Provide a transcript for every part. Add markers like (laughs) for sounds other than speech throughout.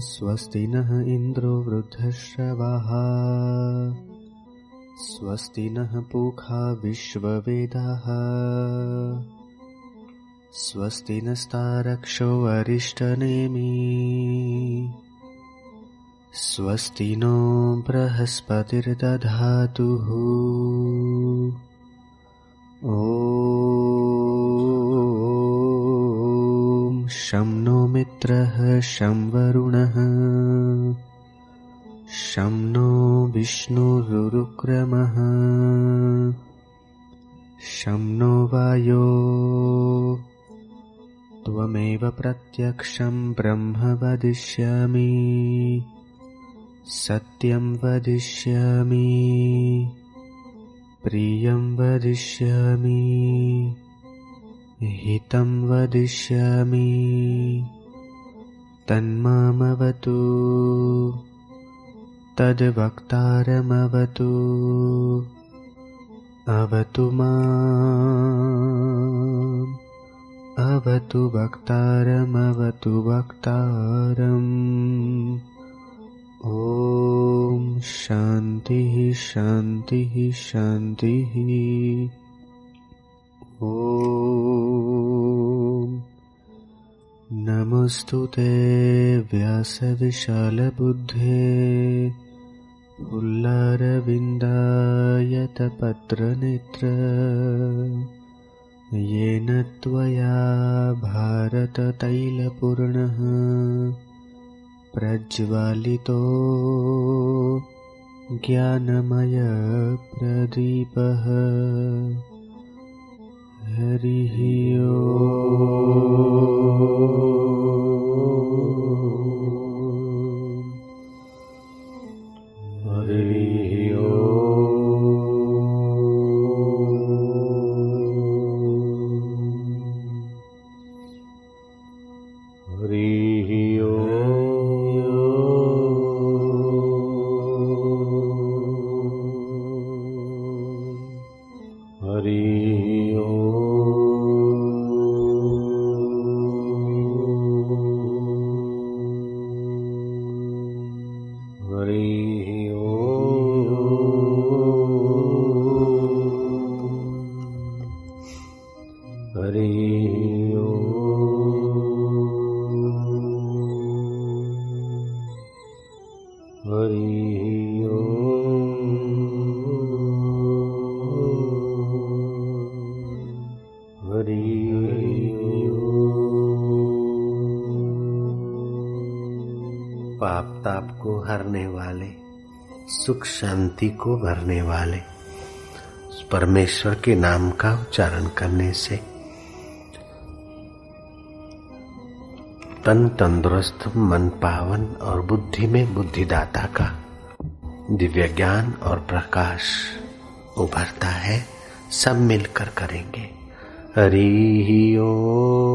स्वस्ति नः इन्द्रो वृद्धश्रवाः। स्वस्ति नः पूखा विश्ववेदाः। स्वस्ति नस्तारक्षो अरिष्टनेमि स्वस्ति नो बृहस्पतिर्दधातुः। ॐ शं नो मित्रः शं वरुणः शं नो विष्णुरुरुक्रमः। शं नो वायो त्वमेव प्रत्यक्षं ब्रह्म वदिष्यामि। सत्यं वदिष्यामि। प्रियं वदिष्यामि हितं वदिष्यामि। तन्मामवतु। तद्वक्तारमवतु। अवतु माम्। अवतु वक्तारमवतु वक्तारम्। ॐ शान्तिः शान्तिः शान्तिः ॐ। नमस्तु ते व्यासविशालबुद्धे पुल्लारविन्दायतपत्रनेत्र येन त्वया भारततैलपूर्णः प्रज्वालितो ज्ञानमयप्रदीपः हरिः ओ हरने वाले, सुख शांति को भरने वाले, परमेश्वर के नाम का उच्चारण करने से तन तंदुरुस्त, मन पावन और बुद्धि में बुद्धिदाता का दिव्य ज्ञान और प्रकाश उभरता है, सब मिलकर करेंगे। हरि ओम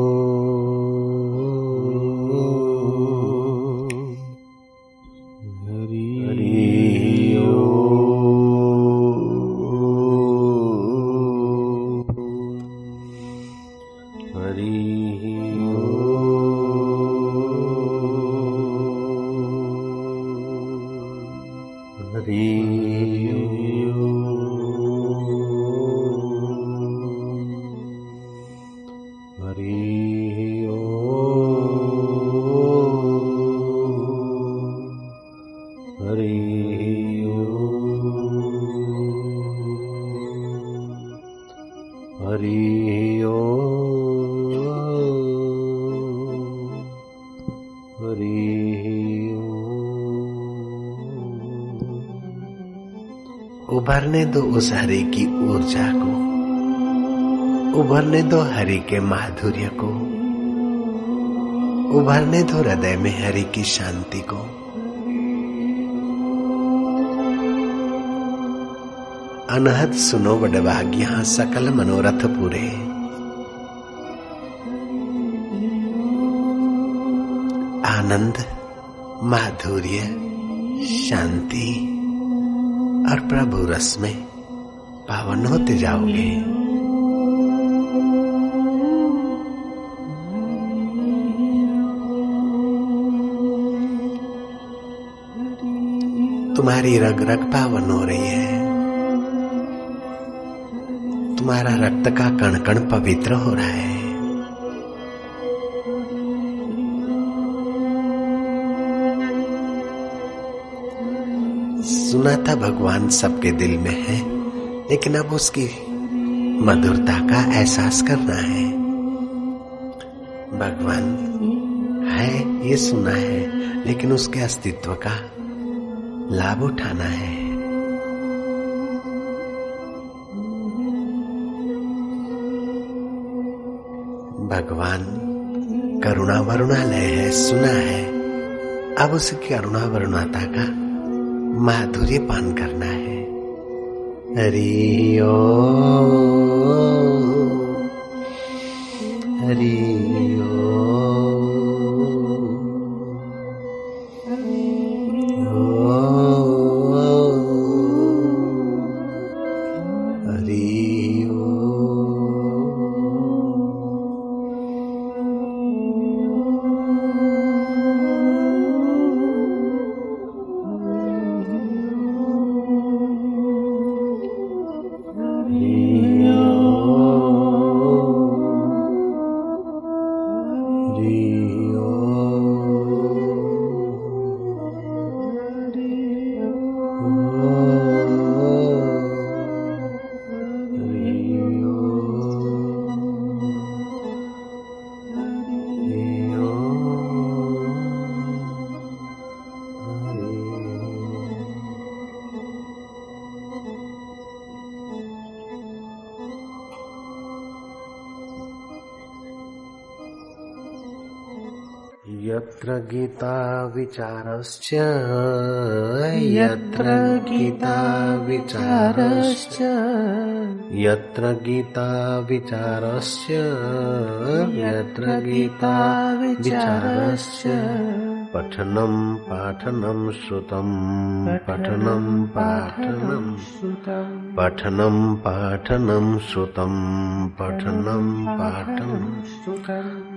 दो उस हरि की ऊर्जा को, उभरने दो हरि के माधुर्य को, उभरने दो हृदय में हरि की शांति को। अनहद सुनो बड़भाग यहाँ सकल मनोरथ पूरे। आनंद, माधुर्य, शांति। और प्रभु रस में पावन होते जाओगे। तुम्हारी रग रग पावन हो रही है। तुम्हारा रक्त का कण कण पवित्र हो रहा है। सुना था भगवान सबके दिल में है, लेकिन अब उसकी मधुरता का एहसास करना है। भगवान है, ये सुना है, लेकिन उसके अस्तित्व का लाभ उठाना है। भगवान करुणा वरुणालय है, सुना है। अब उसकी करुणा वरुणाता का माधुर्य पान करना है। हरी ओ। हरि यत्र गीता विचारश्च यत्र गीता विचारश्च। यत्र गीता विचारश्च यत्र गीता विचारश्च। पठनं पाठनं श्रुतं पठनं पाठनं पठनं पाठनं श्रुतं। पठनं पाठनं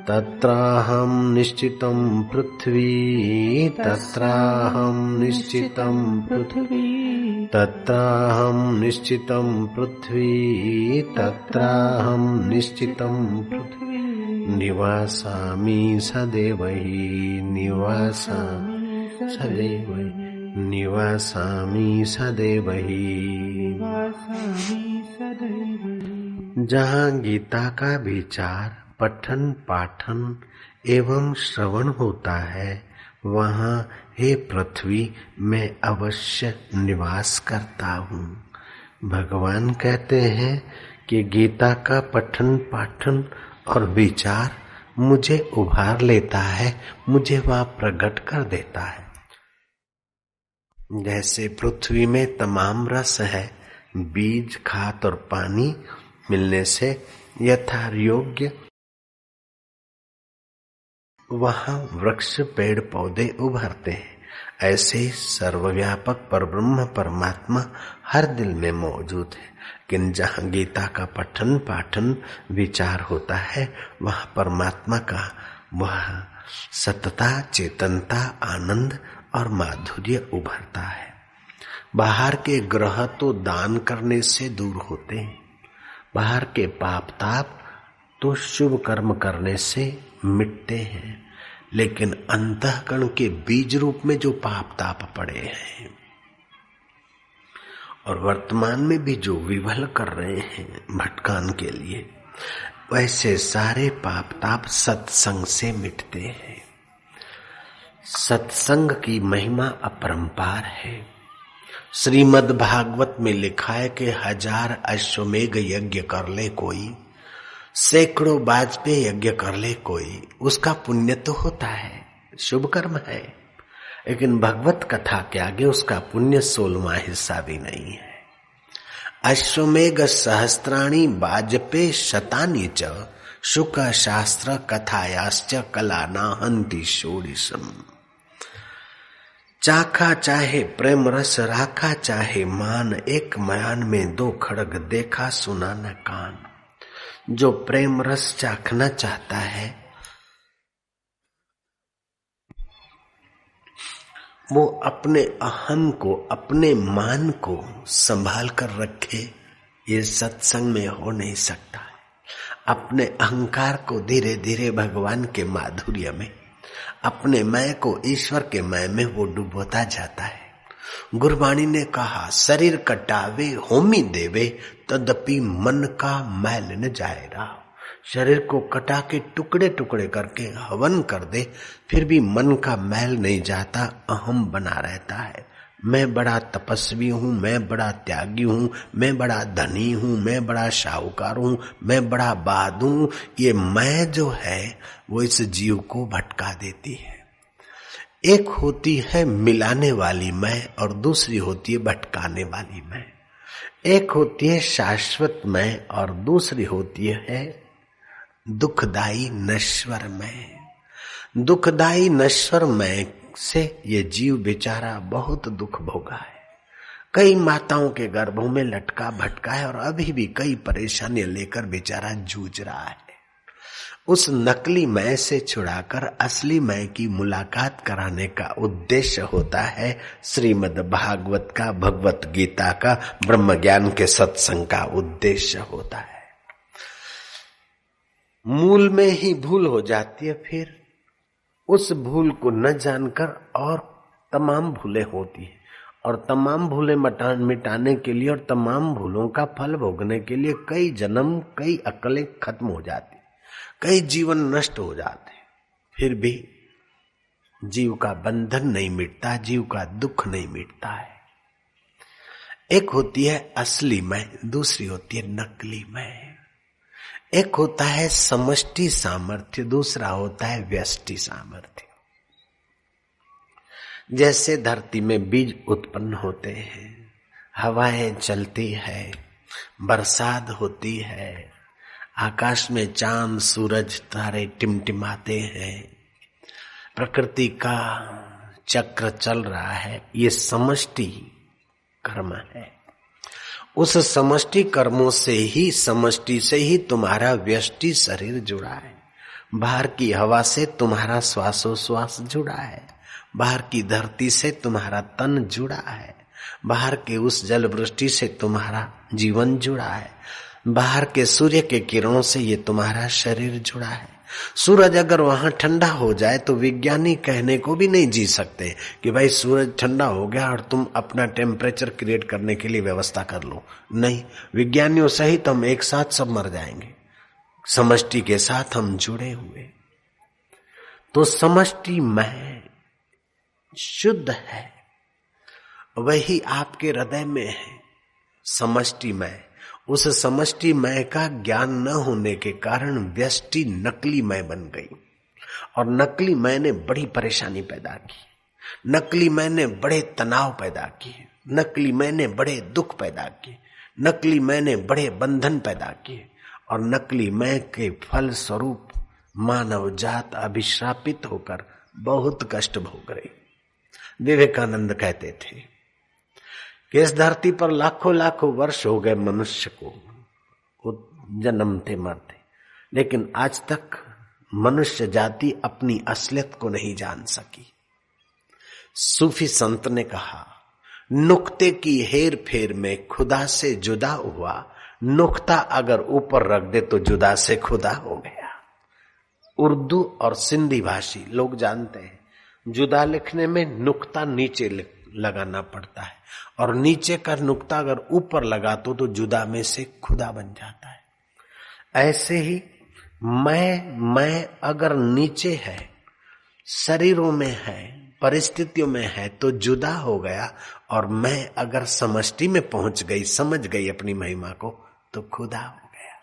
तत्राहं निश्चितं पृथ्वी तत्राहं निश्चितं पृथ्वी तत्राहं निश्चितं पृथ्वी तत्राहं निश्चितं पृथ्वी। निवासामि सदैव हि निवासामि सदैव निवासामि सदैव हि। जहाँ गीता का विचार पठन पाठन एवं श्रवण होता है, वहाँ हे पृथ्वी, मैं अवश्य निवास करता हूँ। भगवान कहते हैं कि गीता का पठन पाठन और विचार मुझे उभार लेता है, मुझे वह प्रकट कर देता है। जैसे पृथ्वी में तमाम रस है, बीज, खाद और पानी मिलने से यथा योग्य वहाँ वृक्ष पेड़ पौधे उभरते हैं। ऐसे सर्वव्यापक पर ब्रह्म परमात्मा हर दिल में मौजूद है। किन जहाँ गीता का पठन पाठन विचार होता है, वह परमात्मा का वह सतता, चेतनता, आनंद और माधुर्य उभरता है। बाहर के ग्रह तो दान करने से दूर होते हैं। बाहर के पाप ताप तो शुभ कर्म करने से मिटते हैं, लेकिन अंतकरण के बीज रूप में जो पाप ताप पड़े हैं और वर्तमान में भी जो विवल कर रहे हैं भटकान के लिए, वैसे सारे पाप ताप सत्संग से मिटते हैं। सत्संग की महिमा अपरंपार है। श्रीमद् भागवत में लिखा है कि हज़ार अश्वमेघ यज्ञ कर ले कोई। सैकड़ों वाजपेयी यज्ञ कर ले कोई, उसका पुण्य तो होता है शुभ कर्म है। लेकिन भगवत कथा के आगे उसका पुण्य सोलवा हिस्सा भी नहीं है। अश्वमेघ सहस्त्राणी वाजपेय शतानी च शुक शास्त्र कथायाश्च कला हंति शोड़िसम चाखा चाहे प्रेम रस, राखा चाहे मान, एक मयान में दो खड़ग देखा सुना न कान। जो प्रेम रस चाखना चाहता है, वो अपने अहम को, अपने मान को संभाल कर रखे, ये सत्संग में हो नहीं सकता। अपने अहंकार को धीरे धीरे भगवान के माधुर्य में, अपने मैं को ईश्वर के मैं में वो डुबोता जाता है। गुरबाणी ने कहा, शरीर कटावे, होमी देवे तदपि मन का मैल न जाए रहा शरीर को कटा के टुकड़े टुकड़े करके हवन कर दे, फिर भी मन का मैल नहीं जाता, अहम बना रहता है। मैं बड़ा तपस्वी हूँ, मैं बड़ा त्यागी हूँ, मैं बड़ा धनी हूँ, मैं बड़ा शाहूकार हूँ, मैं बड़ा बादू ये मैं जो है, वो इस जीव को भटका देती है। एक होती है मिलाने वाली मैं और दूसरी होती है भटकाने वाली मैं। एक होती है शाश्वत मैं और दूसरी होती है दुखदाई नश्वर में दुखदाई नश्वर में से ये जीव बेचारा बहुत दुख भोगा है। कई माताओं के गर्भों में लटका भटका है और अभी भी कई परेशानियाँ लेकर बेचारा जूझ रहा है। उस नकली मैं से छुड़ाकर असली मैं की मुलाकात कराने का उद्देश्य होता है श्रीमद भागवत का, भगवत गीता का ब्रह्म ज्ञान के सत्संग का उद्देश्य होता है। मूल में ही भूल हो जाती है फिर। उस भूल को न जानकर और तमाम भूलें होती है। और तमाम भूलें मटान मिटाने के लिए और तमाम भूलों का फल भोगने के लिए कई जन्म, कई अकलें खत्म हो जाती कई जीवन नष्ट हो जाते फिर भी जीव का बंधन नहीं मिटता, जीव का दुख नहीं मिटता है। एक होती है असली मैं, दूसरी होती है नकली मैं। एक होता है समष्टि सामर्थ्य, दूसरा होता है व्यष्टि सामर्थ्य। जैसे धरती में बीज उत्पन्न होते हैं, हवाएँ चलती है, बरसात होती है आकाश में चाँद, सूरज, तारे टिमटिमाते हैं। प्रकृति का चक्र चल रहा है। ये समष्टि कर्म है। उस समष्टि कर्मों से ही, समष्टि से ही तुम्हारा व्यष्टि शरीर जुड़ा है। बाहर की हवा से तुम्हारा श्वासोश्वास जुड़ा है। बाहर की धरती से तुम्हारा तन जुड़ा है। बाहर के उस जल वृष्टि से तुम्हारा जीवन जुड़ा है। बाहर के सूर्य के किरणों से ये तुम्हारा शरीर जुड़ा है। सूरज अगर वहाँ ठंडा हो जाए तो विज्ञानी कहने को भी नहीं जी सकते कि भाई सूरज ठंडा हो गया और तुम अपना टेम्परेचर क्रिएट करने के लिए व्यवस्था कर लो। नहीं, विज्ञानियों सहित हम एक साथ सब मर जाएँगे। समष्टि के साथ हम जुड़े हुए। तो समष्टि में शुद्ध है, वही आपके हृदय में है। समष्टि में उस समष्टि मय का ज्ञान न होने के कारण व्यष्टि नकली मय बन गई। और नकली मय ने बड़ी परेशानी पैदा की। नकली मय ने बड़े तनाव पैदा किए। नकली मय ने बड़े दुख पैदा किए। नकली मय ने बड़े बंधन पैदा किए। और नकली मय के फल स्वरूप मानव जात अभिश्रापित होकर बहुत कष्ट भोग रही। विवेकानंद कहते थे कि इस धरती पर लाखों लाखों वर्ष हो गए मनुष्य को जन्मते मरते। लेकिन आज तक मनुष्य जाति अपनी असलियत को नहीं जान सकी। सूफी संत ने कहा, नुक्ते की हेर फेर में खुदा से जुदा हुआ, नुक्ता अगर ऊपर रख दे तो जुदा से खुदा हो गया। उर्दू और सिंधी भाषी लोग जानते हैं, जुदा लिखने में नुक्ता नीचे लिख लगाना पड़ता है। और नीचे का नुकता अगर ऊपर लगा तो, तो जुदा में से खुदा बन जाता है। ऐसे ही मैं मैं अगर नीचे है शरीरों में है परिस्थितियों में है तो जुदा हो गया और मैं अगर समष्टि में पहुँच गई समझ गई अपनी महिमा को तो खुदा हो गया।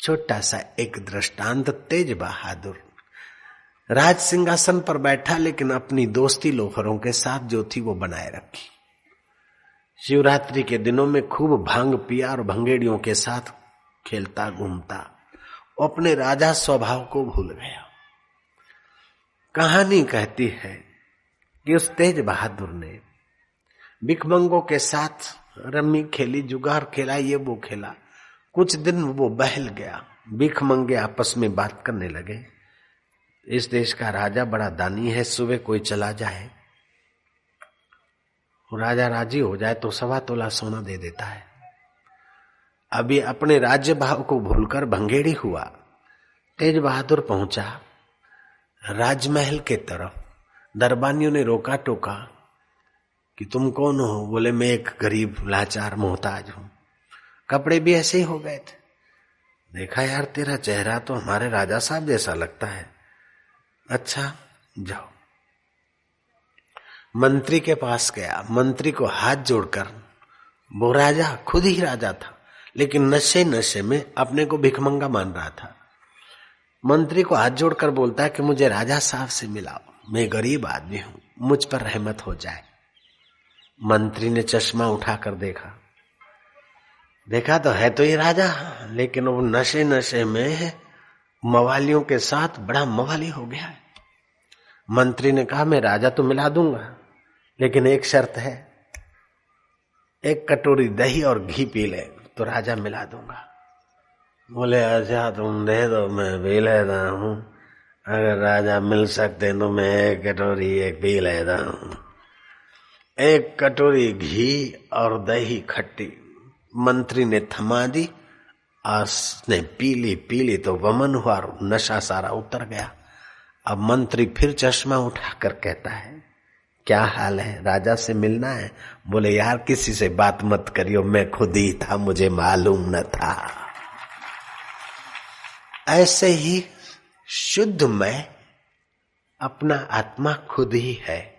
छोटा सा एक दृष्टांत तेज बहादुर। राज सिंहासन पर बैठा, लेकिन अपनी दोस्ती लोफरों के साथ जो थी वो बनाए रखी। शिवरात्रि के दिनों में खूब भाँग पिया और भंगेड़ियों के साथ खेलता, घूमता। अपने राजा स्वभाव को भूल गया। कहानी कहती है कि उस तेज बहादुर ने भिखमंगों के साथ रम्मी खेली जुगार खेला, ये वो खेला। कुछ दिन वो बहल गया। भिखमंगे आपस में बात करने लगे। इस देश का राजा बड़ा दानी है, सुबह कोई चला जाए। राजा राज़ी हो जाए तो सवा तोला सोना दे देता है। अभी अपने राज्य भाव को भूलकर भंगेड़ी हुआ, तेज बहादुर पहुँचा। राजमहल के तरफ़ दरबानियों ने रोका टोका कि तुम कौन हो? बोले, मैं एक गरीब, लाचार मोहताज हूँ। कपड़े भी ऐसे ही हो गए थे। देखा यार, तेरा चेहरा तो हमारे राजा साहब जैसा लगता है। अच्छा जाओ। मंत्री के पास गया। मंत्री को हाथ जोड़कर, वो राजा खुद ही राजा था, लेकिन नशे नशे में अपने को भिखमंगा मान रहा था। मंत्री को हाथ जोड़कर बोलता है कि मुझे राजा साहब से मिलाओ। मैं गरीब आदमी हूँ, मुझ पर रहमत हो जाए। मंत्री ने चश्मा उठाकर देखा। देखा तो है तो ये राजा, लेकिन वो नशे नशे में मवालियों के साथ बड़ा मवाली हो गया है। मंत्री ने कहा, मैं राजा तो मिला दूँगा, लेकिन एक शर्त है। एक कटोरी दही और घी पी ले तो राजा मिला दूँगा। बोले अच्छा तुम दे दो, मैं पी लेता हूँ। अगर राजा मिल सकते तो मैं एक कटोरी, एक पी लेता हूँ। एक कटोरी घी और दही खट्टी। मंत्री ने थमा दी और ने पीली पीली तो वमन हुआ, नशा सारा उतर गया। अब मंत्री फिर चश्मा उठाकर कहता है, क्या हाल है? राजा से मिलना है? बोले, यार, किसी से बात मत करियो, मैं खुद ही था, मुझे मालूम न था। ऐसे ही शुद्ध मैं अपना आत्मा खुद ही है,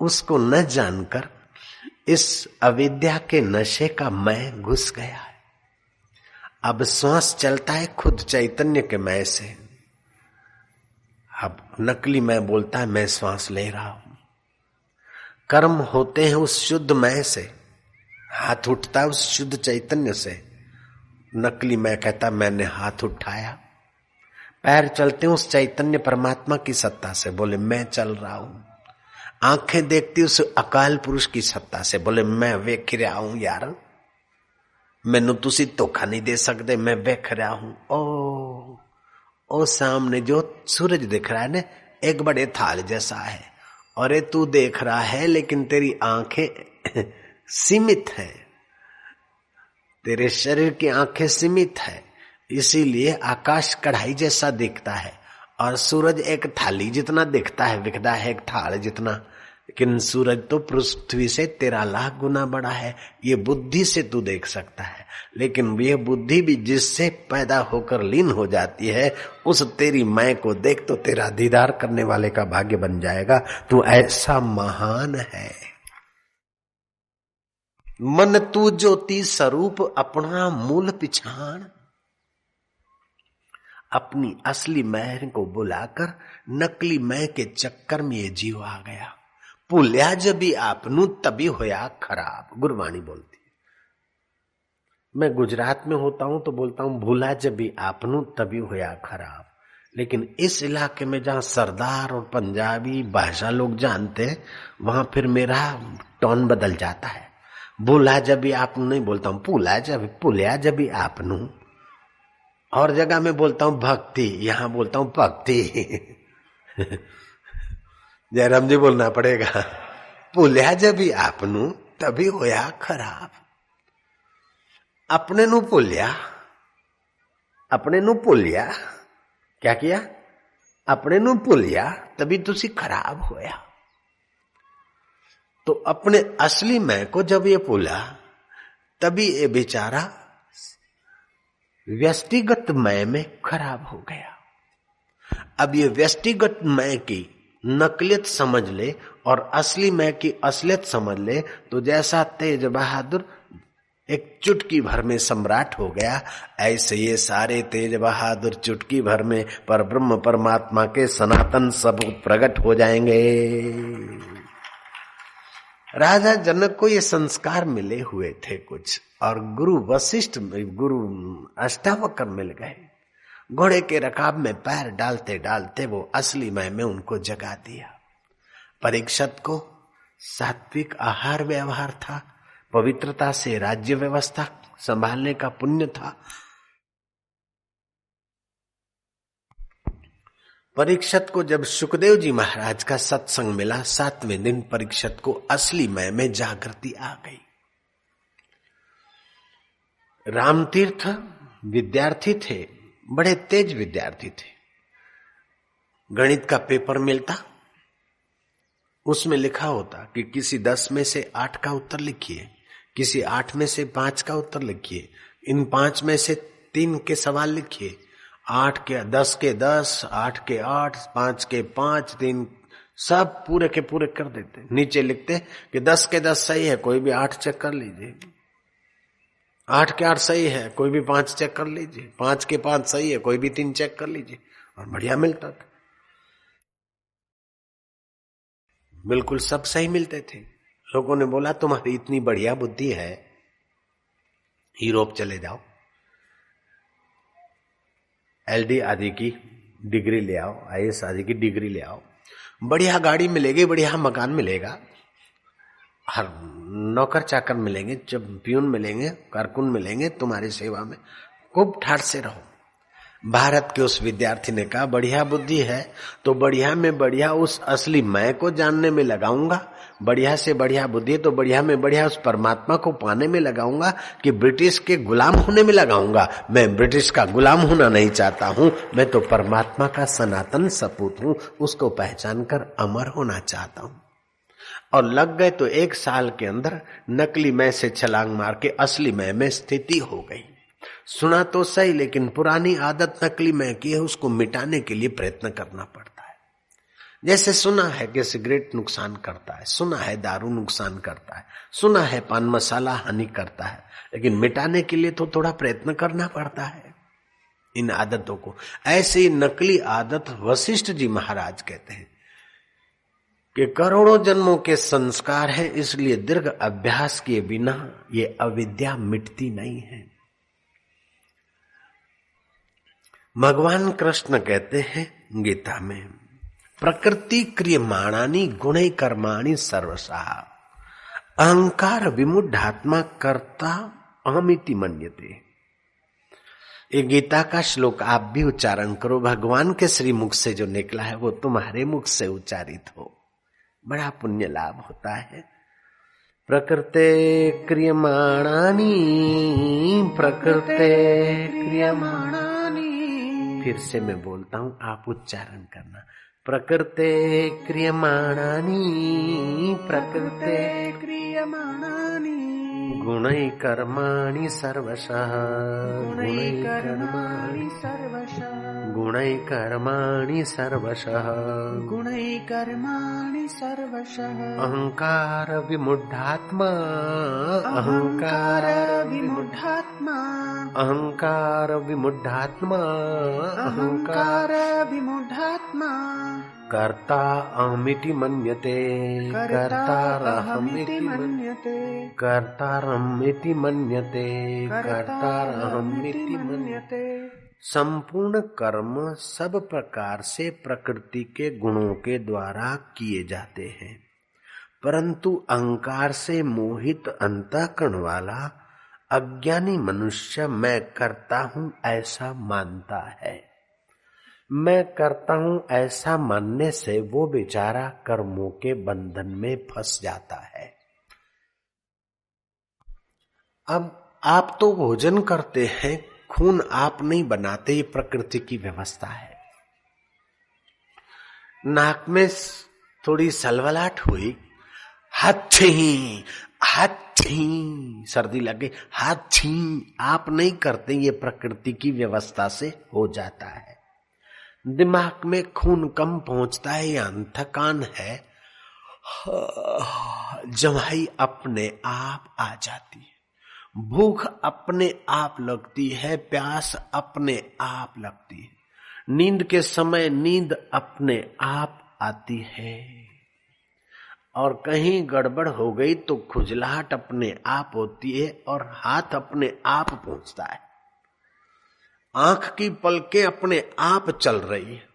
उसको न जानकर इस अविद्या के नशे का मैं घुस गया। है अब श्वास चलता है खुद चैतन्य के मैं से। अब नकली मैं बोलता है, मैं श्वास ले रहा हूँ। कर्म होते हैं उस शुद्ध मैं से। हाथ उठता है उस शुद्ध चैतन्य से। नकली मैं कहता, मैंने हाथ उठाया। पैर चलते उस चैतन्य परमात्मा की सत्ता से। बोले, मैं चल रहा हूँ। आँखें देखती उस अकाल पुरुष की सत्ता से। बोले, मैं वेख रहा हूँ, यार। मैनू तुसी धोखा नहीं दे सकते मैं वेख रहा हूँ। ओ ओ सामने जो सूरज दिख रहा है ना, एक बड़े थाल जैसा है। और ये तू देख रहा है, लेकिन तेरी आँखें (coughs) सीमित है। तेरे शरीर की आँखें सीमित है, इसीलिए आकाश कढ़ाई जैसा दिखता है। और सूरज एक थाली जितना दिखता है दिखता है, एक थाल जितना। लेकिन सूरज तो पृथ्वी से तेरह लाख गुना बड़ा है, ये बुद्धि से तू देख सकता है। लेकिन यह बुद्धि भी जिससे पैदा होकर लीन हो जाती है, उस तेरी मैं को देख तो तेरा दीदार करने वाले का भाग्य बन जाएगा। तू ऐसा महान है। मन तू ज्योति स्वरूप अपना मूल पिछाण। अपनी असली मैं को बुलाकर नकली मैं के चक्कर में ये जीव आ गया। भूलिया जब आपनू तभी होया खराब गुरवाणी बोलती मैं गुजरात में होता हूँ तो बोलता हूँ भूला जब आपनू तभी होया खराब लेकिन इस इलाके में जहाँ सरदार और पंजाबी भाषा लोग जानते हैं वहाँ फिर मेरा टोन बदल जाता है भूला जब भी आप नहीं बोलता हूँ भूला जब भूलिया जब आपनू और जगह में बोलता हूँ भक्ति यहाँ बोलता हूँ भक्ति जयराम जी बोलना पड़ेगा। भूलिया जब आपनू, तभी होया खराब। अपने नु भूलिया, अपने नु भूलिया, क्या किया? अपने नु भूलिया, तभी तुसी खराब होया। तो अपने असली मैं को जब ये भूला, तभी ये बेचारा व्यक्तिगत मैं में खराब हो गया। अब ये व्यक्तिगत मैं की नकलियत समझ ले और असली मैं की असलियत समझ ले तो जैसा तेज बहादुर एक चुटकी भर में सम्राट हो गया, ऐसे ये सारे तेज बहादुर चुटकी भर में पर ब्रह्म परमात्मा के सनातन सब प्रकट हो जाएँगे। राजा जनक को ये संस्कार मिले हुए थे कुछ, और गुरु वशिष्ठ, गुरु अष्टावकर मिल गए। घोड़े के रकाब में पैर डालते डालते वो असली मय में उनको जगा दिया। परीक्षत को, सात्विक आहार व्यवहार था, पवित्रता से राज्य व्यवस्था संभालने का पुण्य था। परीक्षत को जब सुखदेव जी महाराज का सत्संग मिला, सातवें दिन परीक्षत को असली मय में जागृति आ गई। रामतीर्थ विद्यार्थी थे बड़े तेज विद्यार्थी थे। गणित का पेपर मिलता, उसमें लिखा होता कि किसी दस में से आठ का उत्तर लिखिए, किसी आठ में से पाँच का उत्तर लिखिए, इन पाँच में से तीन के सवाल लिखिए। आठ के दस के दस, आठ के आठ, पाँच के पाँच, तीन, सब पूरे के पूरे कर देते। नीचे लिखते कि दस के दस सही है, कोई भी आठ चेक कर लीजिए। आठ के आठ सही है, कोई भी पाँच चेक कर लीजिए। पाँच के पाँच सही है, कोई भी तीन चेक कर लीजिए। और बढ़िया मिलता था। बिल्कुल सब सही मिलते थे। लोगों ने बोला, तुम्हारी इतनी बढ़िया बुद्धि है। यूरोप चले जाओ। एलडी आदि की डिग्री ले आओ आईएस आदि की डिग्री ले आओ। बढ़िया गाड़ी मिलेगी, बढ़िया मकान मिलेगा। हर नौकर चाकर मिलेंगे, जब प्यून मिलेंगे, कारकुन मिलेंगे तुम्हारी सेवा में, खूब ठाट से रहो। भारत के उस विद्यार्थी ने कहा, बढ़िया बुद्धि है तो बढ़िया में बढ़िया उस असली मैं को जानने में लगाऊँगा। बढ़िया से बढ़िया बुद्धि तो बढ़िया में बढ़िया उस परमात्मा को पाने में लगाऊँगा कि ब्रिटिश के गुलाम होने में लगाऊँगा। मैं ब्रिटिश का गुलाम होना नहीं चाहता हूँ, मैं तो परमात्मा का सनातन सपूत हूँ, उसको पहचान कर अमर होना चाहता हूँ। और लग गए तो एक साल के अंदर नकली मैं से छलांग मार के असली मैं में स्थिति हो गई। सुना तो सही, लेकिन पुरानी आदत नकली मैं की है, उसको मिटाने के लिए प्रयत्न करना पड़ता है। जैसे सुना है कि सिगरेट नुकसान करता है, सुना है दारू नुकसान करता है, सुना है पान मसाला हानि करता है, लेकिन मिटाने के लिए तो थोड़ा प्रयत्न करना पड़ता है। इन आदतों को, ऐसी नकली आदत वशिष्ठ जी महाराज कहते हैं कि करोड़ों जन्मों के संस्कार है, इसलिए दीर्घ अभ्यास के बिना ये अविद्या मिटती नहीं है। भगवान कृष्ण कहते हैं, गीता में, प्रकृति क्रियमाणानी गुण कर्माणी सर्वसा। अहंकार विमुढ़ात्मा कर्ता अहमिति मन्यते। ये गीता का श्लोक आप भी उच्चारण करो। भगवान के श्री मुख से जो निकला है, वो तुम्हारे मुख से उच्चारित हो। बड़ा पुण्य लाभ होता है। प्रकृते क्रियमाणानी प्रकृते क्रियमाणानी। फिर से मैं बोलता हूँ आप उच्चारण करना। प्रकृते क्रियमाणानी प्रकृते क्रियमाणानी। गुणै कर्माणि सर्वशः। गुणै कर्माणि। सर्वशः। गुणै कर्माणि सर्वशः। गुणै कर्माणि सर्वशः। अहङ्कार विमुढात्मा अहङ्कार विमुढात्मा अहङ्कार विमुढात्मा अहङ्कार विमुढात्मा कर्ता अहमिति मन्यते। कर्तारहमिति मन्यते। कर्तारमिति मन्यते। कर्तारहमिति मन्यते। संपूर्ण कर्म सब प्रकार से प्रकृति के गुणों के द्वारा किए जाते हैं। परंतु अहंकार से मोहित अंतःकरण वाला, अज्ञानी मनुष्य मैं करता हूँ ऐसा मानता है। मैं करता हूँ ऐसा मानने से वो बेचारा कर्मों के बंधन में फंस जाता है। अब आप तो भोजन करते हैं खून आप नहीं बनाते, ये प्रकृति की व्यवस्था है। नाक में थोड़ी सलवलाट हुई, हाथी हाथी सर्दी लगे, हाथी आप नहीं करते, ये प्रकृति की व्यवस्था से हो जाता है। दिमाग में खून कम पहुँचता है, या थकान है जमाई अपने आप आ जाती है। भूख अपने आप लगती है, प्यास अपने आप लगती है। नींद के समय नींद अपने आप आती है। और कहीं गड़बड़ हो गई तो खुजलाहट अपने आप होती है और हाथ अपने आप पहुँचता है। आँख की पलकें अपने आप चल रही है।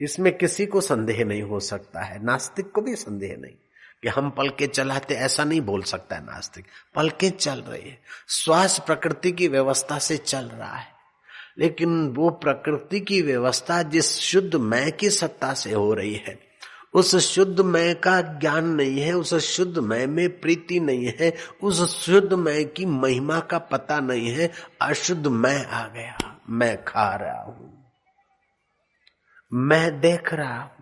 इसमें किसी को संदेह नहीं हो सकता है, नास्तिक को भी संदेह नहीं। कि हम पलके चलाते, ऐसा नहीं बोल सकता है नास्तिक। पलके चल रही है। श्वास प्रकृति की व्यवस्था से चल रहा है। लेकिन वो प्रकृति की व्यवस्था जिस शुद्ध मैं की सत्ता से हो रही है, उस शुद्ध मैं का ज्ञान नहीं है, उस शुद्ध मैं में प्रीति नहीं है, उस शुद्ध मैं की महिमा का पता नहीं है, अशुद्ध मैं आ गया। मैं खा रहा हूँ। मैं देख रहा हूँ।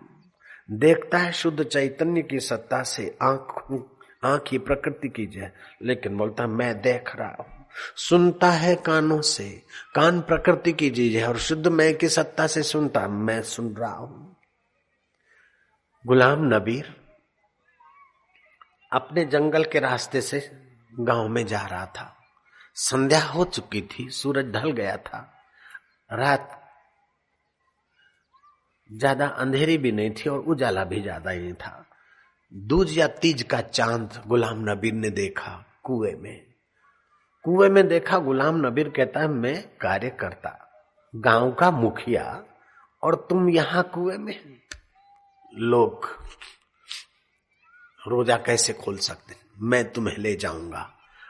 देखता है शुद्ध चैतन्य की सत्ता से आँख आँख ही प्रकृति की जय। लेकिन बोलता मैं देख रहा हूँ। सुनता है कानों से। कान प्रकृति की चीज़ है और शुद्ध मैं की सत्ता से सुनता, मैं सुन रहा हूँ। गुलाम नबीर अपने जंगल के रास्ते से गाँव में जा रहा था। संध्या हो चुकी थी, सूरज ढल गया था। रात ज़्यादा अंधेरी भी नहीं थी और उजाला भी ज़्यादा ही था। दूज या तीज का चाँद गुलाम नबीर ने देखा कुएँ में। कुएँ में देखा गुलाम नबीर कहता है, मैं कार्य करता गाँव का मुखिया और तुम यहाँ कुएँ में लोग रोजा कैसे खोल सकते मैं तुम्हें ले जाऊँगा।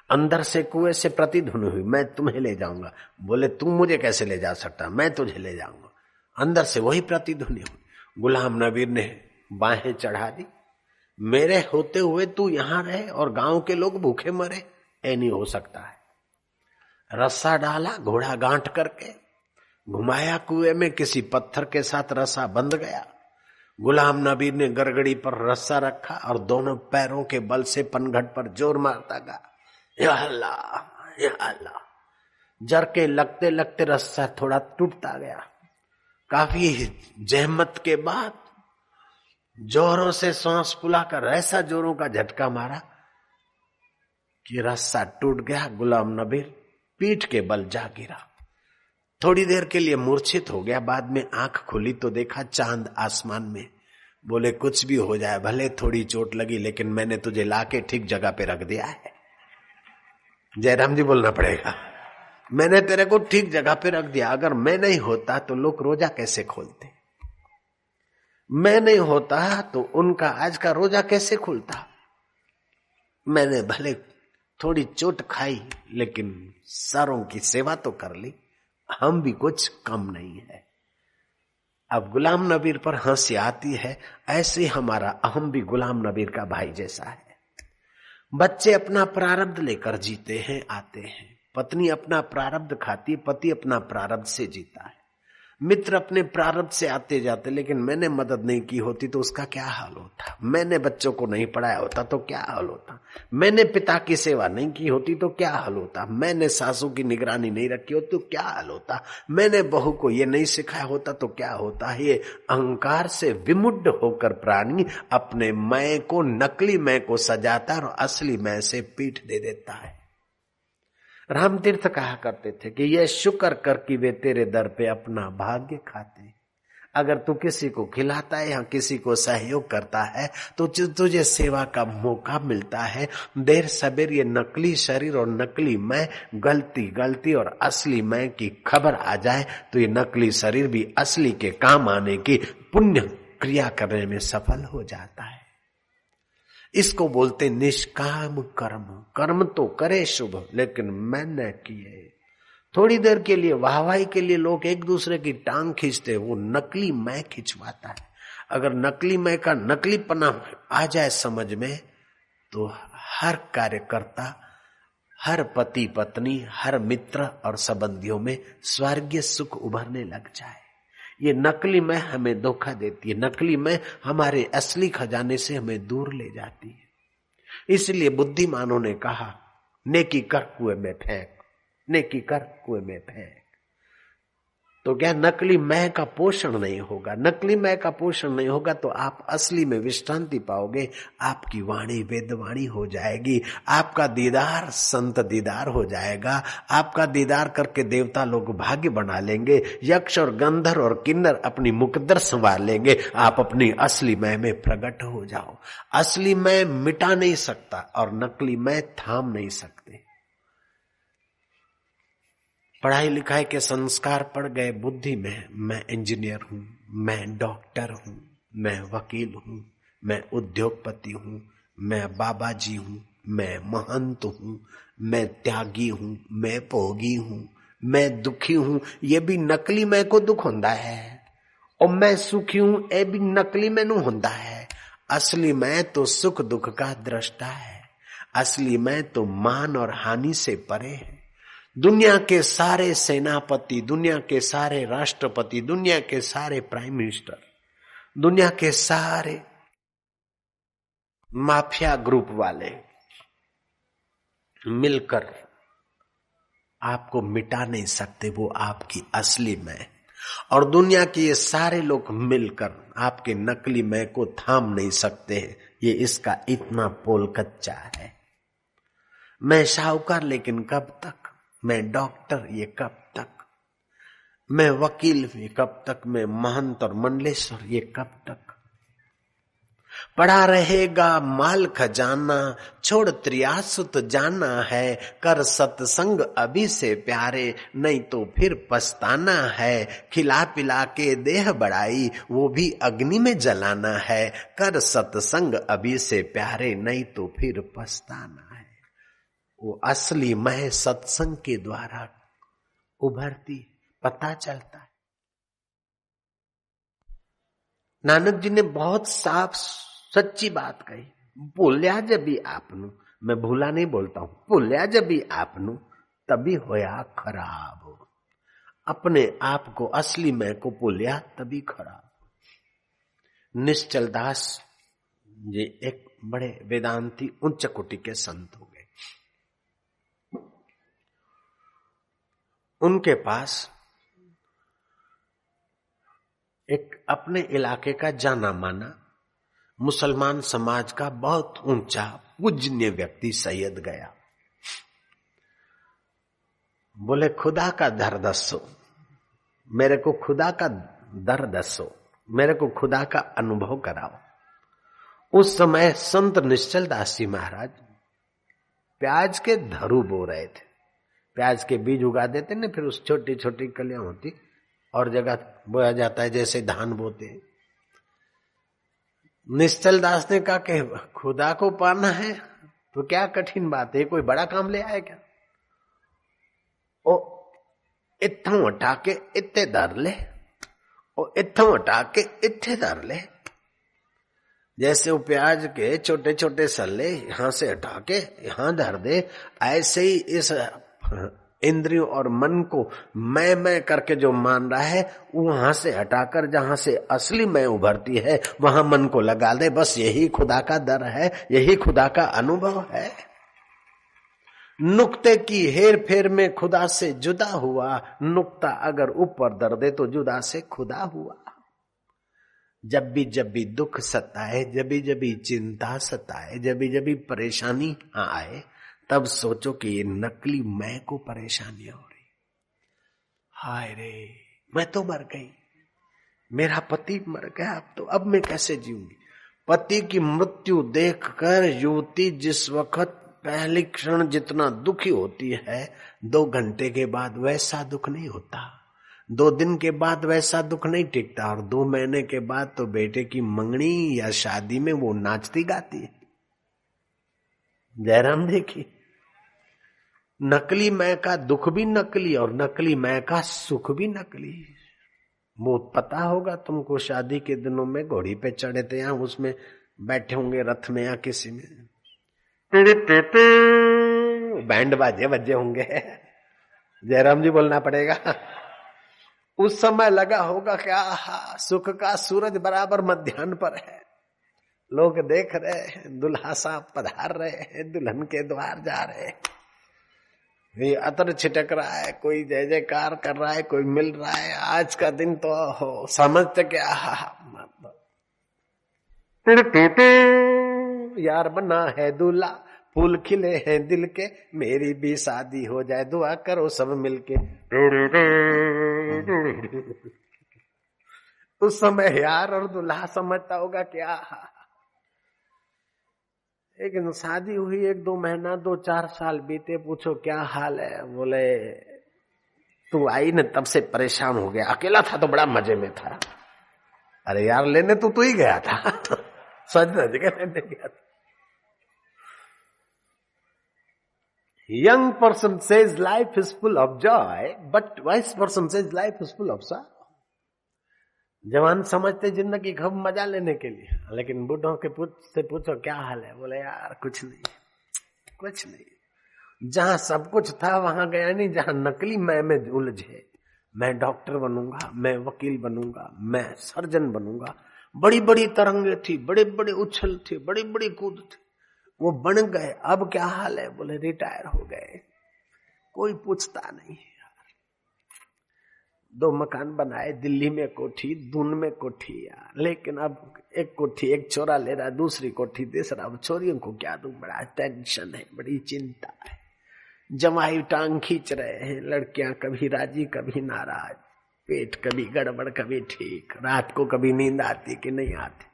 अंदर से कुएँ से प्रतिध्वनि हुई, मैं तुम्हें ले जाऊँगा। बोले, तुम मुझे कैसे ले जा सकता? मैं तुझे ले जाऊँगा। अंदर से वही प्रतिध्वनि हुई। गुलाम नबीर ने बाहें चढ़ा दी। मेरे होते हुए तू यहाँ रहे और गाँव के लोग भूखे मरे, ऐ नहीं हो सकता है। रस्सा डाला, घोड़ा गांठ करके, घुमाया कुएँ में, किसी पत्थर के साथ रस्सा बंध गया। गुलाम नबी ने गरगड़ी पर रस्सा रखा और दोनों पैरों के बल से पनघट पर ज़ोर मारता गा अल्लाह अल्लाह। जर के लगते लगते रस्सा थोड़ा टूटता गया। काफ़ी जहमत के बाद जोरों से सांस फुलाकर ऐसा जोरों का झटका मारा कि रस्सा टूट गया, गुलाम नबीर पीठ के बल जा गिरा। थोड़ी देर के लिए मूर्छित हो गया, बाद में आँख खुली तो देखा चाँद आसमान में। बोले, कुछ भी हो जाए, भले थोड़ी चोट लगी, लेकिन मैंने तुझे लाके ठीक जगह पे रख दिया है। जयराम जी, बोलना पड़ेगा। मैंने तेरे को ठीक जगह पे रख दिया। अगर मैं नहीं होता तो लोग रोजा कैसे खोलते? मैं नहीं होता तो उनका आज का रोजा कैसे खुलता? मैंने भले थोड़ी चोट खाई, लेकिन सारों की सेवा तो कर ली। हम भी कुछ कम नहीं है। अब गुलाम नबीर पर हँसी आती है। ऐसे हमारा अहम भी गुलाम नबीर का भाई जैसा है। बच्चे अपना प्रारब्ध लेकर जीते हैं, आते हैं। पत्नी अपना प्रारब्ध खाती पति अपना प्रारब्ध से जीता है। मित्र अपने प्रारब्ध से आते जाते लेकिन मैंने मदद नहीं की होती तो उसका क्या हाल होता? मैंने बच्चों को नहीं पढ़ाया होता तो क्या हाल होता? मैंने पिता की सेवा नहीं की होती तो क्या हाल होता? मैंने सासू की निगरानी नहीं रखी होती तो क्या हाल होता? मैंने बहू को ये नहीं सिखाया होता तो क्या होता? ये अहंकार से विमुड होकर प्राणी अपने मैं को, नकली मैं को सजाता और असली मैं से पीठ दे देता है। राम तीर्थ कहा करते थे कि यह शुक्र कर कि वे तेरे दर पे अपना भाग्य खाते अगर तू किसी को खिलाता है या किसी को सहयोग करता है तो तुझे सेवा का मौका मिलता है। देर सबेर ये नकली शरीर और नकली मैं, गलती गलती और असली मैं की खबर आ जाए तो ये नकली शरीर भी असली के काम आने की पुण्य क्रिया करने में सफल हो जाता है। इसको बोलते निष्काम कर्म। कर्म तो करे शुभ, लेकिन मैं न किए। थोड़ी देर के लिए, वाहवाही के लिए लोग एक दूसरे की टांग खींचते वो नकली मैं खिंचवाता है। अगर नकली मैं का नकली पना आ जाए समझ में तो हर कार्यकर्ता, हर पति पत्नी हर मित्र और संबंधियों में स्वर्गीय सुख उभरने लग जाए। ये नकली मैं हमें धोखा देती है, नकली मैं हमारे असली खजाने से हमें दूर ले जाती है। इसलिए बुद्धिमानों ने कहा, नेकी कर कुएँ में फेंक, नेकी कर कुएँ में फेंक। तो क्या नकली मैं का पोषण नहीं होगा? नकली मैं का पोषण नहीं होगा तो आप असली में विश्रांति पाओगे, आपकी वाणी वेदवाणी हो जाएगी, आपका दीदार संत दीदार हो जाएगा, आपका दीदार करके देवता लोग भाग्य बना लेंगे, यक्ष और गंधर और किन्नर अपनी मुकदर संभाल लेंगे, आप अपनी असली मैं में प्रकट हो जाओ। असली मैं मिटा नहीं सकता और नकली मैं थाम नहीं सकते। पढ़ाई लिखाई के संस्कार पड़ गए बुद्धि में, मैं इंजीनियर हूँ, मैं डॉक्टर हूँ, मैं वकील हूँ, मैं उद्योगपति हूँ, मैं बाबा जी हूँ, मैं महंत हूँ, मैं त्यागी हूँ, मैं भोगी हूँ, मैं दुखी हूँ, ये भी नकली मैं को दुख होता है। और मैं सुखी हूँ, ये भी नकली मैनू होता है। असली मैं तो सुख दुख का दृष्टा है, असली मैं तो मान और हानि से परे है। दुनिया के सारे सेनापति, दुनिया के सारे राष्ट्रपति, दुनिया के सारे प्राइम मिनिस्टर, दुनिया के सारे माफिया ग्रुप वाले मिलकर आपको मिटा नहीं सकते, वो आपकी असली मैं। और दुनिया के ये सारे लोग मिलकर आपके नकली मैं को थाम नहीं सकते हैं। ये इसका इतना पोल कच्चा है। मैं शाहूकार, लेकिन कब तक मैं डॉक्टर ये कब तक? मैं वकील ये कब तक? मैं महंत और मंडलेश्वर ये कब तक? पड़ा रहेगा माल खजाना, छोड़ त्रियासुत जाना है, कर सत्संग अभी से प्यारे, नहीं तो फिर पछताना है। खिला पिला के देह बढ़ाई, वो भी अग्नि में जलाना है। कर सत्संग अभी से प्यारे, नहीं तो फिर पछताना वो असली मह सत्संग के द्वारा उभरती, पता चलता है। नानक जी ने बहुत साफ़, सच्ची बात कही। भूलिया जब भी आपनु, मैं भूला नहीं बोलता हूँ। भूलिया जब भी आपनु, तभी होया खराब अपने आप को, असली मैं को भूलिया, तभी खराब निश्चल दास जी एक बड़े वेदांती उच्च कोटि के संत हो गए उनके पास एक अपने इलाके का जाना माना, मुसलमान समाज का बहुत ऊँचा, पूजनीय व्यक्ति सैयद गया। बोले, खुदा का दर दसो, मेरे को खुदा का दर दसो, मेरे को खुदा का अनुभव कराओ। उस समय संत निश्चल दास जी महाराज प्याज के धरू बो रहे थे। प्याज के बीज उगा देते ना, फिर उस छोटी छोटी कलियाँ होती, और जगह बोया जाता है, जैसे धान बोते निश्चल दास ने कहा कि खुदा को पाना है तो क्या कठिन बात है? कोई बड़ा काम ले आए क्या? ओ इथों हटा के इतने धर ले और इथों हटा के इथे धर ले। जैसे वो प्याज के छोटे छोटे सल्ले यहाँ से हटा के यहाँ धर दे, ऐसे ही इस इंद्रियों और मन को मैं मैं करके जो मान रहा है, वहाँ से हटाकर जहाँ से असली मैं उभरती है, वहाँ मन को लगा दे। बस यही खुदा का दर है, यही खुदा का अनुभव है। नुक्ते की हेर फेर में खुदा से जुदा हुआ। नुक्ता अगर ऊपर दर दे तो जुदा से खुदा हुआ। जब भी जब भी दुख सताए जब भी जब भी चिंता सताए जब भी जब भी परेशानी आए तब सोचो कि ये नकली मैं को परेशानी हो रही। हाय रे, मैं तो मर गई। मेरा पति मर गया, अब तो अब मैं कैसे जीऊँगी? पति की मृत्यु देखकर युवती जिस वक्त पहले क्षण जितना दुखी होती है, दो घंटे के बाद वैसा दुख नहीं होता। दो दिन के बाद वैसा दुख नहीं टिकता, और दो महीने के बाद तो बेटे की मंगनी या शादी में वो नाचती गाती है। जयराम देखी नकली मैं का दुख भी नकली और नकली मैं का सुख भी नकली। वो पता होगा तुमको, शादी के दिनों में घोड़ी पे चढ़े थे या उसमें बैठे होंगे रथ में या किसी में। बैंड बाजे बजे होंगे। जयराम जी बोलना पड़ेगा। उस समय लगा होगा क्या सुख का सूरज बराबर मध्यान्ह पर है। लोग देख रहे हैं दुल्हा साहब पधार रहे हैं, दुल्हन के द्वार जा रहे हैं। ये अतर छिटक रहा है, कोई जय जयकार कर रहा है, कोई मिल रहा है, आज का दिन तो हो, समझते क्या? मतलब यार बना है दूल्हा, फूल खिले हैं दिल के, मेरी भी शादी हो जाए, दुआ करो सब मिलके। उस समय यार और दूल्हा समझता होगा क्या? लेकिन शादी हुई एक दो महीना दो चार साल बीते पूछो क्या हाल है? बोले तू आई न तब से परेशान हो गया। अकेला था तो बड़ा मज़े में था। अरे यार लेने तो तू ही गया था। सज नज के लेने गया था। Young person says life is full of joy, but wise person says life is full of sorrow. जवान समझते ज़िंदगी खूब मज़ा लेने के लिए। लेकिन बूढ़ों के पूछ से पूछो, क्या हाल है? बोले, यार, कुछ नहीं कुछ नहीं। जहाँ सब कुछ था, वहाँ गया नहीं। जहाँ नकली मैं में उलझे, मैं डॉक्टर बनूँगा, मैं वकील बनूँगा, मैं सर्जन बनूँगा। बड़ी बड़ी तरंगे थी बड़े बड़े उछल थे बड़ी बड़ी कूद थी। वो बन गए, अब क्या हाल है? बोले, रिटायर हो गए। कोई पूछता नहीं दो मकान बनाए, दिल्ली में कोठी, दून में कोठी यार लेकिन अब एक कोठी, एक छोरा ले रहा है, दूसरी कोठी तीसरा अब छोरियों को क्या दू? बड़ा टेंशन है, बड़ी चिंता है। जमाई टांग खींच रहे हैं, लड़कियाँ कभी राज़ी, कभी नाराज़। पेट कभी गड़बड़, कभी ठीक। रात को कभी नींद आती कि नहीं आती?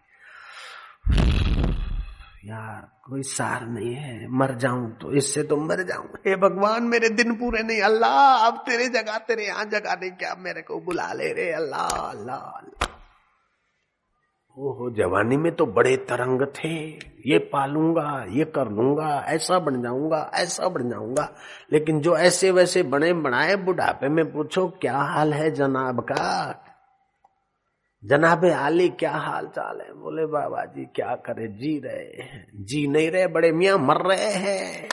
यार कोई सार नहीं है मर जाऊँ तो इससे तो मर जाऊँ। हे भगवान मेरे दिन पूरे नहीं। अल्लाह अब तेरे जगह तेरे यहाँ जगह नहीं। क्या मेरे को बुला ले रे? अल्लाह अल्लाह अल्लाह। ओहो जवानी में तो बड़े तरंग थे। ये पालूँगा ये कर लूँगा ऐसा बन जाऊँगा ऐसा बन जाऊँगा। लेकिन जो ऐसे वैसे बने बनाए बुढ़ापे में पूछो क्या हाल है जनाब का? जनाबे आली, क्या हाल चाल है? बोले बाबा जी क्या करे? जी रहे हैं। जी नहीं रहे, बड़े मियाँ मर रहे हैं।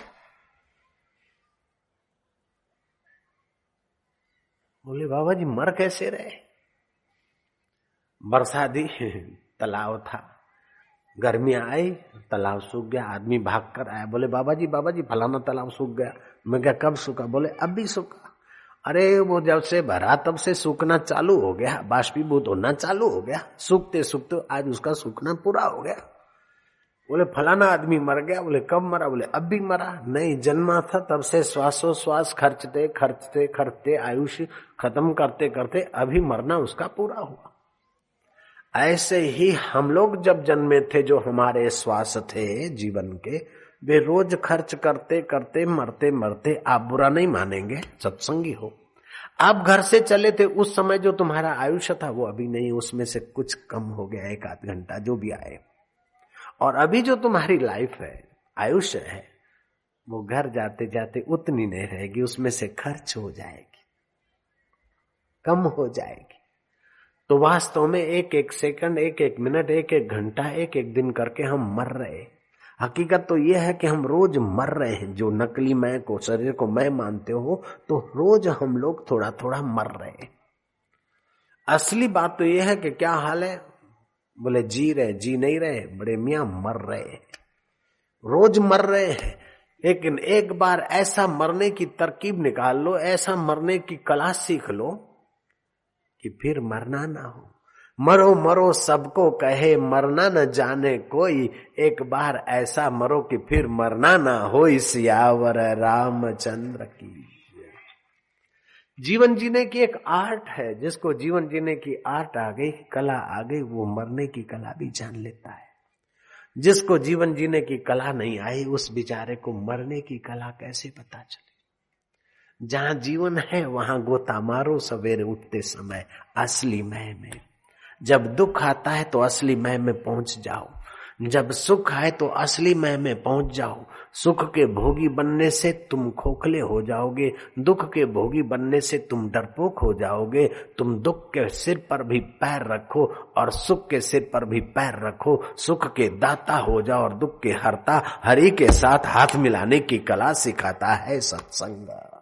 बोले बाबा जी मर कैसे रहे? बरसाती (laughs) तालाब था। गर्मी आई तालाब सूख गया, आदमी भाग कर आया। बोले बाबा जी बाबा जी फलाना तालाब सूख गया। मैं क्या कब सूखा? बोले अब भी सूखा। अरे वो जब से भरा, तब से सूखना चालू हो गया, बाष्पीभूत होना चालू हो गया। सूखते सूखते आज उसका सूखना पूरा हो गया। बोले, फलाना आदमी मर गया। बोले, कब मरा? बोले, अब भी मरा। नहीं, जन्मा था तब से श्वासोश्वास खर्चते खर्चते खर्चते, आयुष खत्म करते करते, अभी मरना उसका पूरा हुआ। ऐसे ही हम लोग जब जन्मे थे, जो हमारे श्वास थे जीवन के वे रोज खर्च करते करते, मरते मरते आप बुरा नहीं मानेंगे, सत्संगी हो। आप घर से चले थे, उस समय जो तुम्हारा आयुष्य था, वो अभी नहीं, उसमें से कुछ कम हो गया, एक आध घंटा जो भी आए। और अभी जो तुम्हारी लाइफ है, आयुष्य है, वो घर जाते जाते उतनी नहीं रहेगी, उसमें से खर्च हो जाएगी, कम हो जाएगी। तो वास्तव में एक एक सेकंड एक एक मिनट एक एक घंटा, एक एक दिन करके हम मर रहे हकीकत तो यह है कि हम रोज मर रहे हैं। जो नकली मैं को, शरीर को मैं मानते हो तो रोज हम लोग थोड़ा थोड़ा मर रहे हैं। असली बात तो यह है कि क्या हाल है? बोले, जी रहे, जी नहीं रहे, बड़े मियाँ मर रहे हैं। रोज मर रहे हैं। लेकिन एक बार ऐसा मरने की तरकीब निकाल लो, ऐसा मरने की कला सीख लो, कि फिर मरना ना हो। मरो मरो सबको कहे, मरना न जाने कोई। एक बार ऐसा मरो कि फिर मरना ना हो सियावर रामचंद्र की। जीवन जीने की एक आर्ट है, जिसको जीवन जीने की आर्ट आ गई, कला आ गई, वो मरने की कला भी जान लेता है। जिसको जीवन जीने की कला नहीं आई, उस बेचारे को मरने की कला कैसे पता चले? जहाँ जीवन है, वहाँ गोता मारो, सवेरे उठते समय असली मय में। जब दुख आता है तो असली मय में पहुँच जाओ। जब सुख आए तो असली मय में पहुँच जाओ। सुख के भोगी बनने से तुम खोखले हो जाओगे। दुख के भोगी बनने से तुम डरपोक हो जाओगे। तुम दुख के सिर पर भी पैर रखो और सुख के सिर पर भी पैर रखो। सुख के दाता हो जाओ और दुख के हरता। हरि के साथ हाथ मिलाने की कला सिखाता है सत्संग।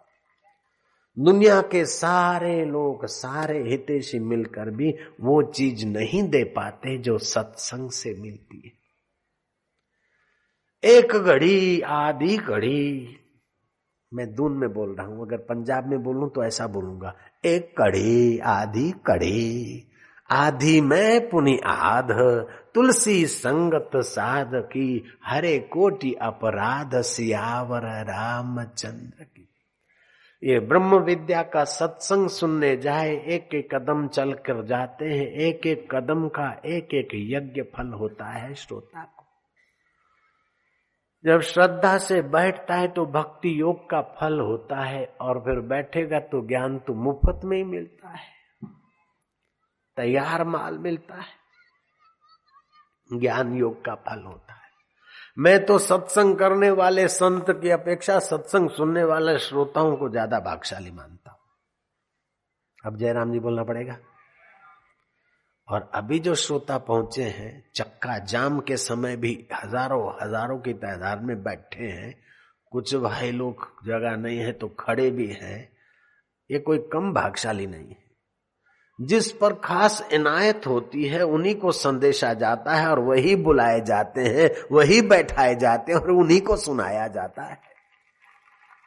दुनिया के सारे लोग, सारे हितेशी मिलकर भी वो चीज़ नहीं दे पाते जो सत्संग से मिलती है। एक घड़ी, आधी घड़ी। मैं दून में बोल रहा हूँ, अगर पंजाब में बोलूँ तो ऐसा बोलूँगा, एक कड़ी आधी कड़ी आधी मैं पुनि आध, तुलसी संगत साध की, हरे कोटि अपराध सियावर रामचंद्र ये ब्रह्म विद्या का सत्संग सुनने जाए एक एक कदम चल कर जाते हैं एक एक कदम का एक एक यज्ञ फल होता है श्रोता को। जब श्रद्धा से बैठता है तो भक्ति योग का फल होता है और फिर बैठेगा तो ज्ञान तो मुफ़्त में ही मिलता है। तैयार माल मिलता है। ज्ञान योग का फल होता है। मैं तो सत्संग करने वाले संत की अपेक्षा सत्संग सुनने वाले श्रोताओं को ज़्यादा भागशाली मानता हूँ। अब जयराम जी बोलना पड़ेगा। और अभी जो श्रोता पहुँचे हैं, चक्का जाम के समय भी हज़ारों हज़ारों की तादाद में बैठे हैं, कुछ भाई लोग जगह नहीं है तो खड़े भी हैं, ये कोई कम भागशाली नहीं है। जिस पर खास इनायत होती है, उन्हीं को संदेशा जाता है और वही बुलाए जाते हैं, वही बैठाए जाते हैं और उन्हीं को सुनाया जाता है।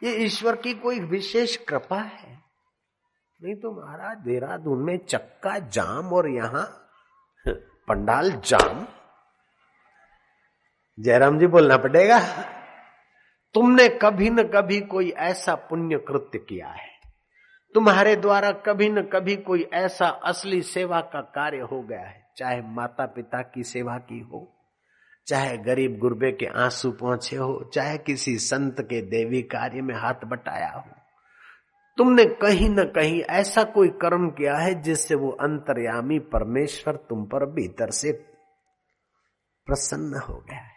ये ईश्वर की कोई विशेष कृपा है। नहीं तो महाराज, देहरादून में चक्का जाम और यहाँ पंडाल जाम। जयराम जी बोलना पड़ेगा, तुमने कभी न कभी कोई ऐसा पुण्य कृत्य किया है। तुम्हारे द्वारा कभी न कभी कोई ऐसा असली सेवा का कार्य हो गया है, चाहे माता पिता की सेवा की हो, चाहे गरीब गुरबे के आँसू पहुँचे हो, चाहे किसी संत के देवी कार्य में हाथ बटाया हो। तुमने कहीं न कहीं ऐसा कोई कर्म किया है जिससे वो अंतर्यामी परमेश्वर तुम पर भीतर से प्रसन्न हो गया है।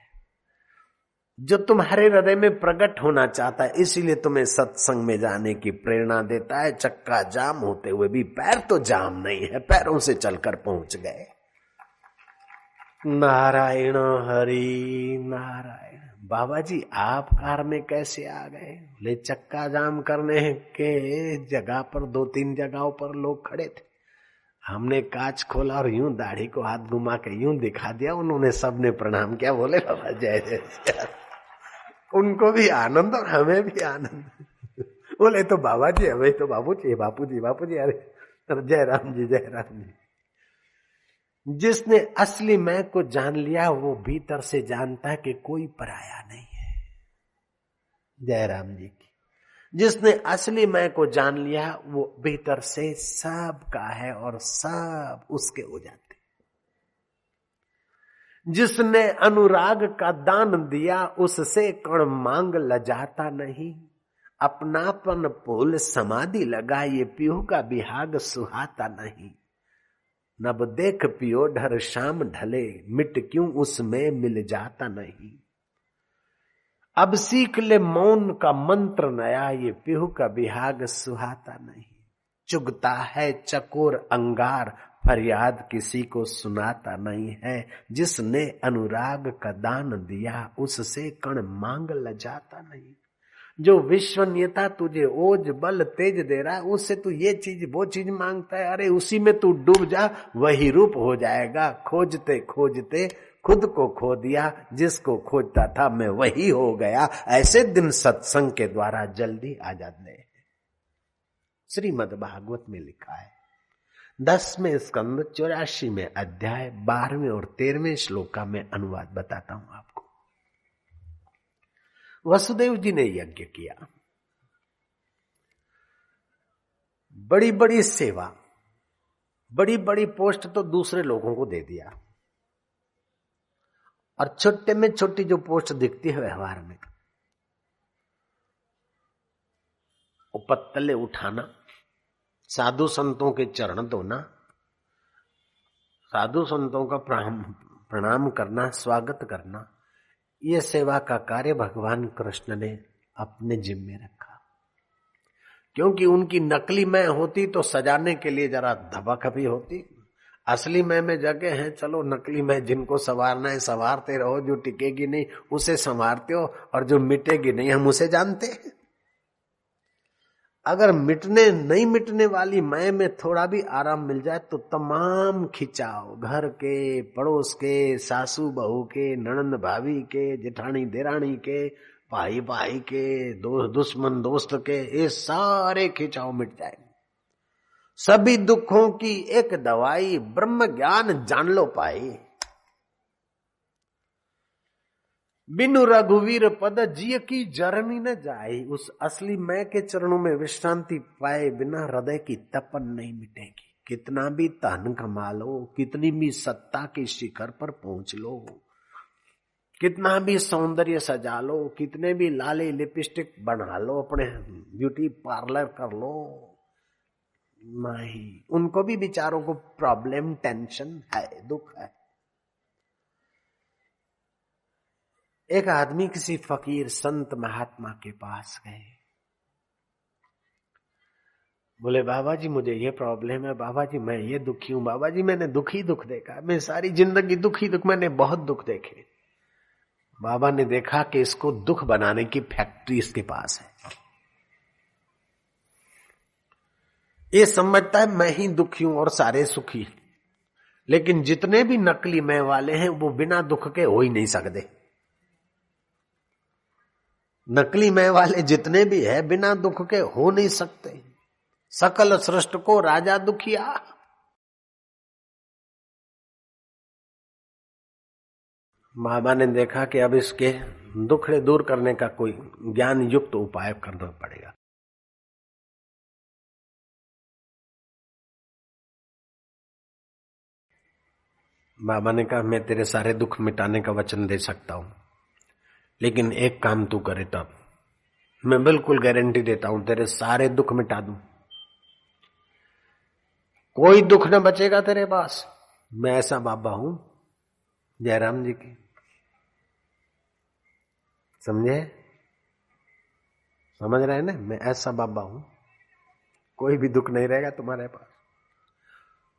जो तुम्हारे हृदय में प्रकट होना चाहता है, इसीलिए तुम्हें सत्संग में जाने की प्रेरणा देता है। चक्का जाम होते हुए भी पैर तो जाम नहीं है, पैरों से चलकर पहुँच गए। नारायण हरि, नारायण बाबा जी आप कार में कैसे आ गए? ले चक्का जाम करने के जगह पर दो तीन जगहों पर लोग खड़े थे। हमने कांच खोला और यूँ दाढ़ी को हाथ घुमा के यूँ दिखा दिया, उन्होंने सबने प्रणाम किया, बोले, बाबा जय जय। उनको भी आनंद और हमें भी आनंद। बोले तो बाबा जी हमें तो बाबू जी बापू जी बापू जी अरे, जय राम जी, जय राम जी। जिसने असली मैं को जान लिया, वो भीतर से जानता है कि कोई पराया नहीं है। जय राम जी की। जिसने असली मैं को जान लिया, वो भीतर से सब का है और सब उसके हो जाते जिसने अनुराग का दान दिया, उससे कण मांग लजाता नहीं। अपनापन पोल समाधि लगा ये पियो का बिहाग सुहाता नहीं। नब देख पियो ढर शाम ढले, मिट क्यों उसमें मिल जाता नहीं। अब सीख ले मौन का मंत्र नया, ये पिहु का बिहाग सुहाता नहीं। चुगता है चकोर अंगार फरियाद किसी को सुनाता नहीं है। जिसने अनुराग का दान दिया, उससे कण मांग लजाता नहीं। जो विश्वनीयता तुझे ओज बल तेज दे रहा है, उससे तू ये चीज़, वो चीज़ माँगता है, अरे उसी में तू डूब जा, वही रूप हो जाएगा। खोजते खोजते खुद को खो दिया, जिसको खोजता था मैं वही हो गया। ऐसे दिन सत्संग के द्वारा जल्दी आ जाते श्रीमद भागवत में लिखा है दसवें स्कंद चौरासी में अध्याय बारहवें और तेरहवें श्लोक का मैं अनुवाद बताता हूँ आपको। वसुदेव जी ने यज्ञ किया। बड़ी बड़ी सेवा बड़ी बड़ी पोस्ट तो दूसरे लोगों को दे दिया। और छोटे में छोटी जो पोस्ट दिखती है व्यवहार में, वो पत्तले उठाना साधु संतों के चरण धोना साधु संतों का प्रणाम करना, स्वागत करना, ये सेवा का कार्य भगवान कृष्ण ने अपने जिम्मे रखा। क्योंकि उनकी नकली मैं होती तो सजाने के लिए जरा धबक भी होती। असली मैं में जगह है, चलो नकली मैं जिनको संवारना है, संवारते रहो, जो टिकेगी नहीं, उसे संवारते हो, और जो मिटेगी नहीं, हम उसे जानते हैं। अगर मिटने, नहीं मिटने वाली मैं में थोड़ा भी आराम मिल जाए तो तमाम खिंचाव, घर के, पड़ोस के, सासू, बहू के, ननंद भाभी के, जेठानी, देरानी के भाई भाई के दोस्त दुश्मन दोस्त के, ये सारे खिंचाव मिट जाए। सभी दुखों की एक दवाई ब्रह्म ज्ञान जान लो पाई बिनु रघुवीर पद जिय की जरनी न जाए, उस असली मैं के चरणों में विश्रांति पाए बिना हृदय की तपन नहीं मिटेगी। कितना भी धन कमा लो कितनी भी सत्ता के शिखर पर पहुँच लो। कितना भी सौंदर्य सजा लो कितने भी लाले लिपस्टिक बना लो, अपने ब्यूटी पार्लर कर लो। नहीं, उनको भी बिचारों को प्रॉब्लम, टेंशन है, दुख है। एक आदमी किसी फकीर संत महात्मा के पास गए। बोले बाबा जी मुझे ये प्रॉब्लम है। बाबा जी मैं ये दुखी हूँ। बाबा जी मैंने दुखी दुख देखा। मैं सारी ज़िंदगी दुखी दुख, मैंने बहुत दुख देखे। बाबा ने देखा कि इसको दुख बनाने की फैक्ट्री इसके पास है। ये समझता है, मैं ही दुखी हूँ और सारे सुखी लेकिन जितने भी नकली मैं वाले हैं, वो बिना दुख के हो ही नहीं सकते। नकली मैं वाले जितने भी है, बिना दुख के हो नहीं सकते। सकल सृष्ट को राजा दुखिया। बाबा ने देखा कि अब इसके दुखड़े दूर करने का कोई ज्ञान युक्त उपाय करना पड़ेगा। बाबा ने कहा, मैं तेरे सारे दुख मिटाने का वचन दे सकता हूँ। लेकिन एक काम तू करे तब। मैं बिल्कुल गारंटी देता हूँ, तेरे सारे दुख मिटा दूँ। कोई दुख न बचेगा तेरे पास। मैं ऐसा बाबा हूँ, जयराम जी की। समझे? समझ रहे हैं ना? मैं ऐसा बाबा हूँ, कोई भी दुख नहीं रहेगा तुम्हारे पास।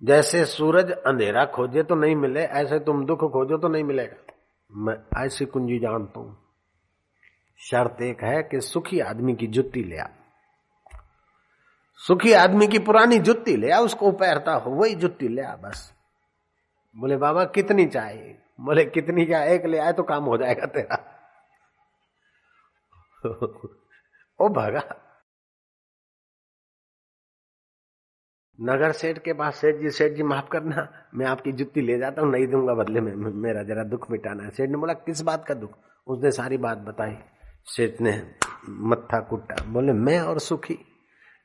जैसे सूरज अंधेरा खोजे तो नहीं मिले, ऐसे तुम दुख खोजो तो नहीं मिलेगा। मैं ऐसी कुंजी जानता हूँ। शर्त एक है कि सुखी आदमी की जुत्ती ले आ। सुखी आदमी की पुरानी जुत्ती ले आ, उसको पहनता हो, वही जुत्ती ले आ, बस। बोले, बाबा, कितनी चाहिए? बोले, कितनी क्या, एक ले आए तो काम हो जाएगा तेरा। ओ भगा। नगर सेठ के पास, सेठ जी सेठ जी, माफ़ करना, मैं आपकी जुत्ती ले जाता हूँ, नहीं दूँगा बदले में, मेरा जरा दुख मिटाना है। सेठ ने बोला, किस बात का दुख? उसने सारी बात बताई। सेठ ने मत्था कुटा बोले, मैं और सुखी।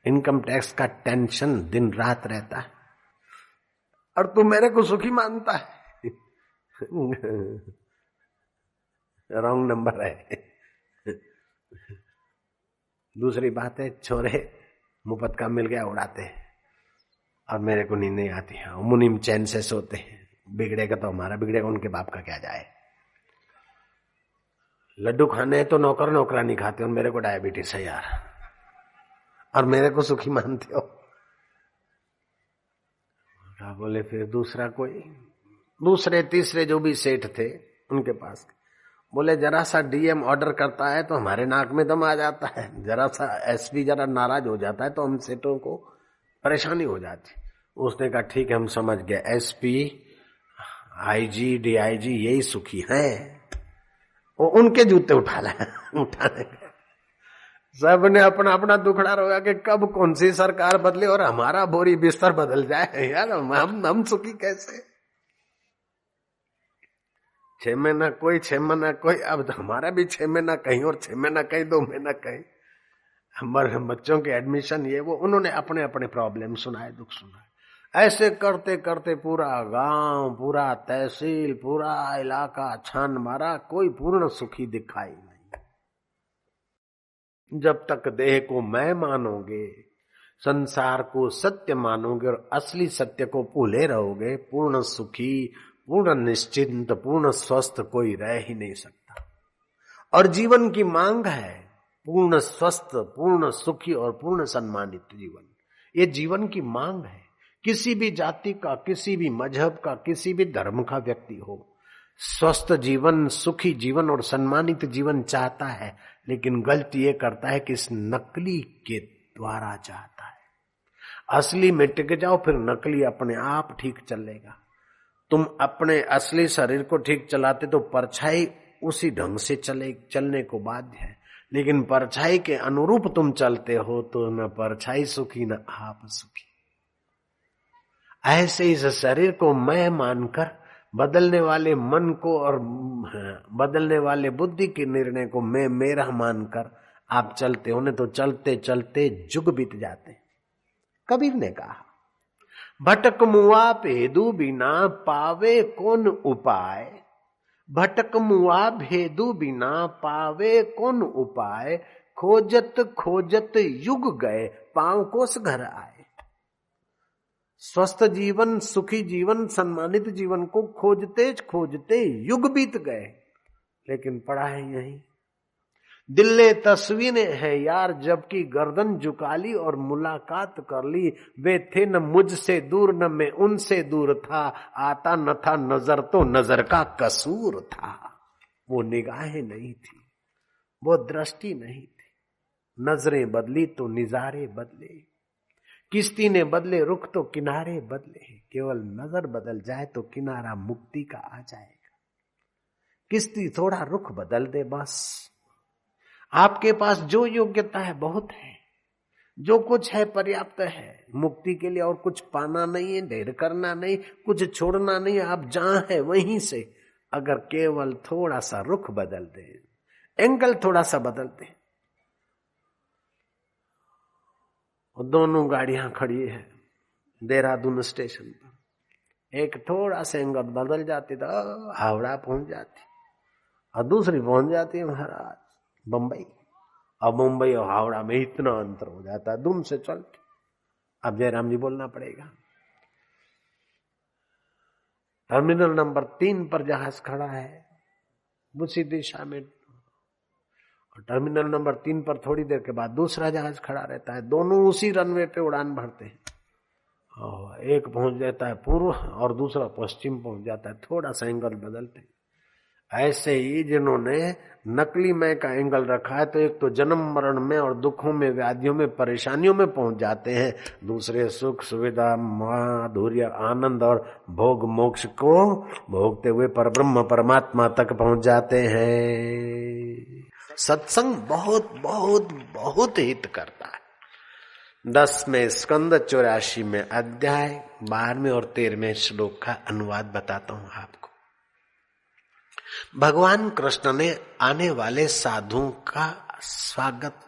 इनकम टैक्स का टेंशन दिन रात रहता है। और तू मेरे को सुखी मानता है। (laughs) रॉन्ग नंबर है। दूसरी बात है, छोरे, मुफत का मिल गया, उड़ाते हैं। और मेरे को नींद नहीं आती। है, मुनिम चैन से सोते हैं। बिगड़ेगा तो हमारा बिगड़ेगा, उनके बाप का क्या जाए? लड्डू खाने तो नौकर नौकरानी खाते और मेरे को डायबिटीज़ है यार। और मेरे को सुखी मानते हो। क्या बोले, फिर दूसरा कोई? दूसरे, तीसरे जो भी सेठ थे, उनके पास। बोले, जरा सा डीएम ऑर्डर करता है तो हमारे नाक में दम आ जाता है। जरा सा एसपी जरा नाराज़ हो जाता है तो हम सेठों को परेशानी हो जाती। उसने कहा, ठीक है, हम समझ गए। एसपी आईजी डीआईजी यही सुखी हैं। वो उनके जूते उठा ला उठाने सबने अपना अपना दुखड़ा रोया कि कब कौन सी सरकार बदले और हमारा बोरी बिस्तर बदल जाए। यार, हम हम सुखी कैसे? छह महीना कोई, छह महीना कोई, अब तो हमारा भी छह महीना कहीं और छह महीना कहीं, दो महीना कहीं। हमारे बच्चों के एडमिशन ये, वो उन्होंने अपने अपने प्रॉब्लम सुनाए, दुख सुनाए। ऐसे करते करते पूरा गाँव, पूरा तहसील, पूरा इलाका छान मारा, कोई पूर्ण सुखी दिखाई नहीं। जब तक देह को मैं मानोगे, संसार को सत्य मानोगे और असली सत्य को भूले रहोगे, पूर्ण सुखी, पूर्ण निश्चिंत, पूर्ण स्वस्थ कोई रह ही नहीं सकता। और जीवन की मांग है पूर्ण स्वस्थ, पूर्ण सुखी और पूर्ण सम्मानित जीवन। ये जीवन की मांग है। किसी भी जाति का, किसी भी मज़हब का, किसी भी धर्म का व्यक्ति हो, स्वस्थ जीवन, सुखी जीवन और सम्मानित जीवन चाहता है, लेकिन गलती ये करता है कि इस नकली के द्वारा चाहता है। असली में टिक जाओ, फिर नकली अपने आप ठीक चलेगा। तुम अपने असली शरीर को ठीक चलाते तो परछाई उसी ढंग से चले, चलने को बाध्य है। लेकिन परछाई के अनुरूप तुम चलते हो तो न परछाई सुखी, न आप सुखी। ऐसे इस शरीर को मैं मानकर बदलने वाले मन को और बदलने वाले बुद्धि के निर्णय को मैं, मेरा मानकर आप चलते हो तो चलते चलते जुग बीत जाते कबीर ने कहा, भटक मुआ पेदू बिना पावे कौन उपाय? भटक मुआ भेदु बिना पावे कौन उपाय? खोजत खोजत युग गए, पाँव कोस घर आए। स्वस्थ जीवन, सुखी जीवन, सम्मानित जीवन को खोजते खोजते युग बीत गए, लेकिन पड़ा है यही। दिल ने तस्वीरें है यार, जबकि गर्दन झुका ली और मुलाकात कर ली। वे थे न मुझसे दूर, न मैं उनसे दूर था। आता न था नज़र तो नज़र का कसूर था। वो निगाहें नहीं थी, वो दृष्टि नहीं थी। नज़रें बदली तो निजारे बदले। किश्ती ने बदले, रुख तो किनारे बदले केवल नज़र बदल जाए तो किनारा मुक्ति का आ जाएगा। किश्ती थोड़ा रुख बदल दे बस। आपके पास जो योग्यता है, बहुत है। जो कुछ है, पर्याप्त है। मुक्ति के लिए और कुछ पाना नहीं है, ढेर करना नहीं, कुछ छोड़ना नहीं, आप जहाँ है वहीं से। अगर केवल थोड़ा सा रुख बदल दे, एंगल थोड़ा सा बदल दे दोनों गाड़ियाँ खड़ी है देहरादून स्टेशन पर। एक थोड़ा सा एंगल बदल जाती तो हावड़ा पहुँच जाती और दूसरी पहुँच जाती है महाराज बम्बई और मुंबई और हावड़ा में इतना अंतर हो जाता है, दुम से चल अब जयराम जी बोलना पड़ेगा, टर्मिनल नंबर तीन पर जहाज़ खड़ा है, उसी दिशा में और टर्मिनल नंबर तीन पर थोड़ी देर के बाद दूसरा जहाज़ खड़ा रहता है। दोनों उसी रनवे पे उड़ान भरते हैं। एक पहुँच जाता है पूर्व और दूसरा पश्चिम पहुँच जाता है। थोड़ा सा एंगल बदलते हैं। ऐसे ही जिन्होंने नकली मय का एंगल रखा है तो एक तो जन्म मरण में और दुखों में, व्याधियों में, परेशानियों में पहुँच जाते हैं। दूसरे सुख सुविधा माधुर्य आनंद और भोग मोक्ष को भोगते हुए पर ब्रह्म परमात्मा तक पहुँच जाते हैं। सत्संग बहुत बहुत बहुत हित करता है। दस में स्कंद चौरासी में अध्याय, बारहवें और तेरहवें श्लोक का अनुवाद बताता हूँ आपको। भगवान कृष्ण ने आने वाले साधुओं का स्वागत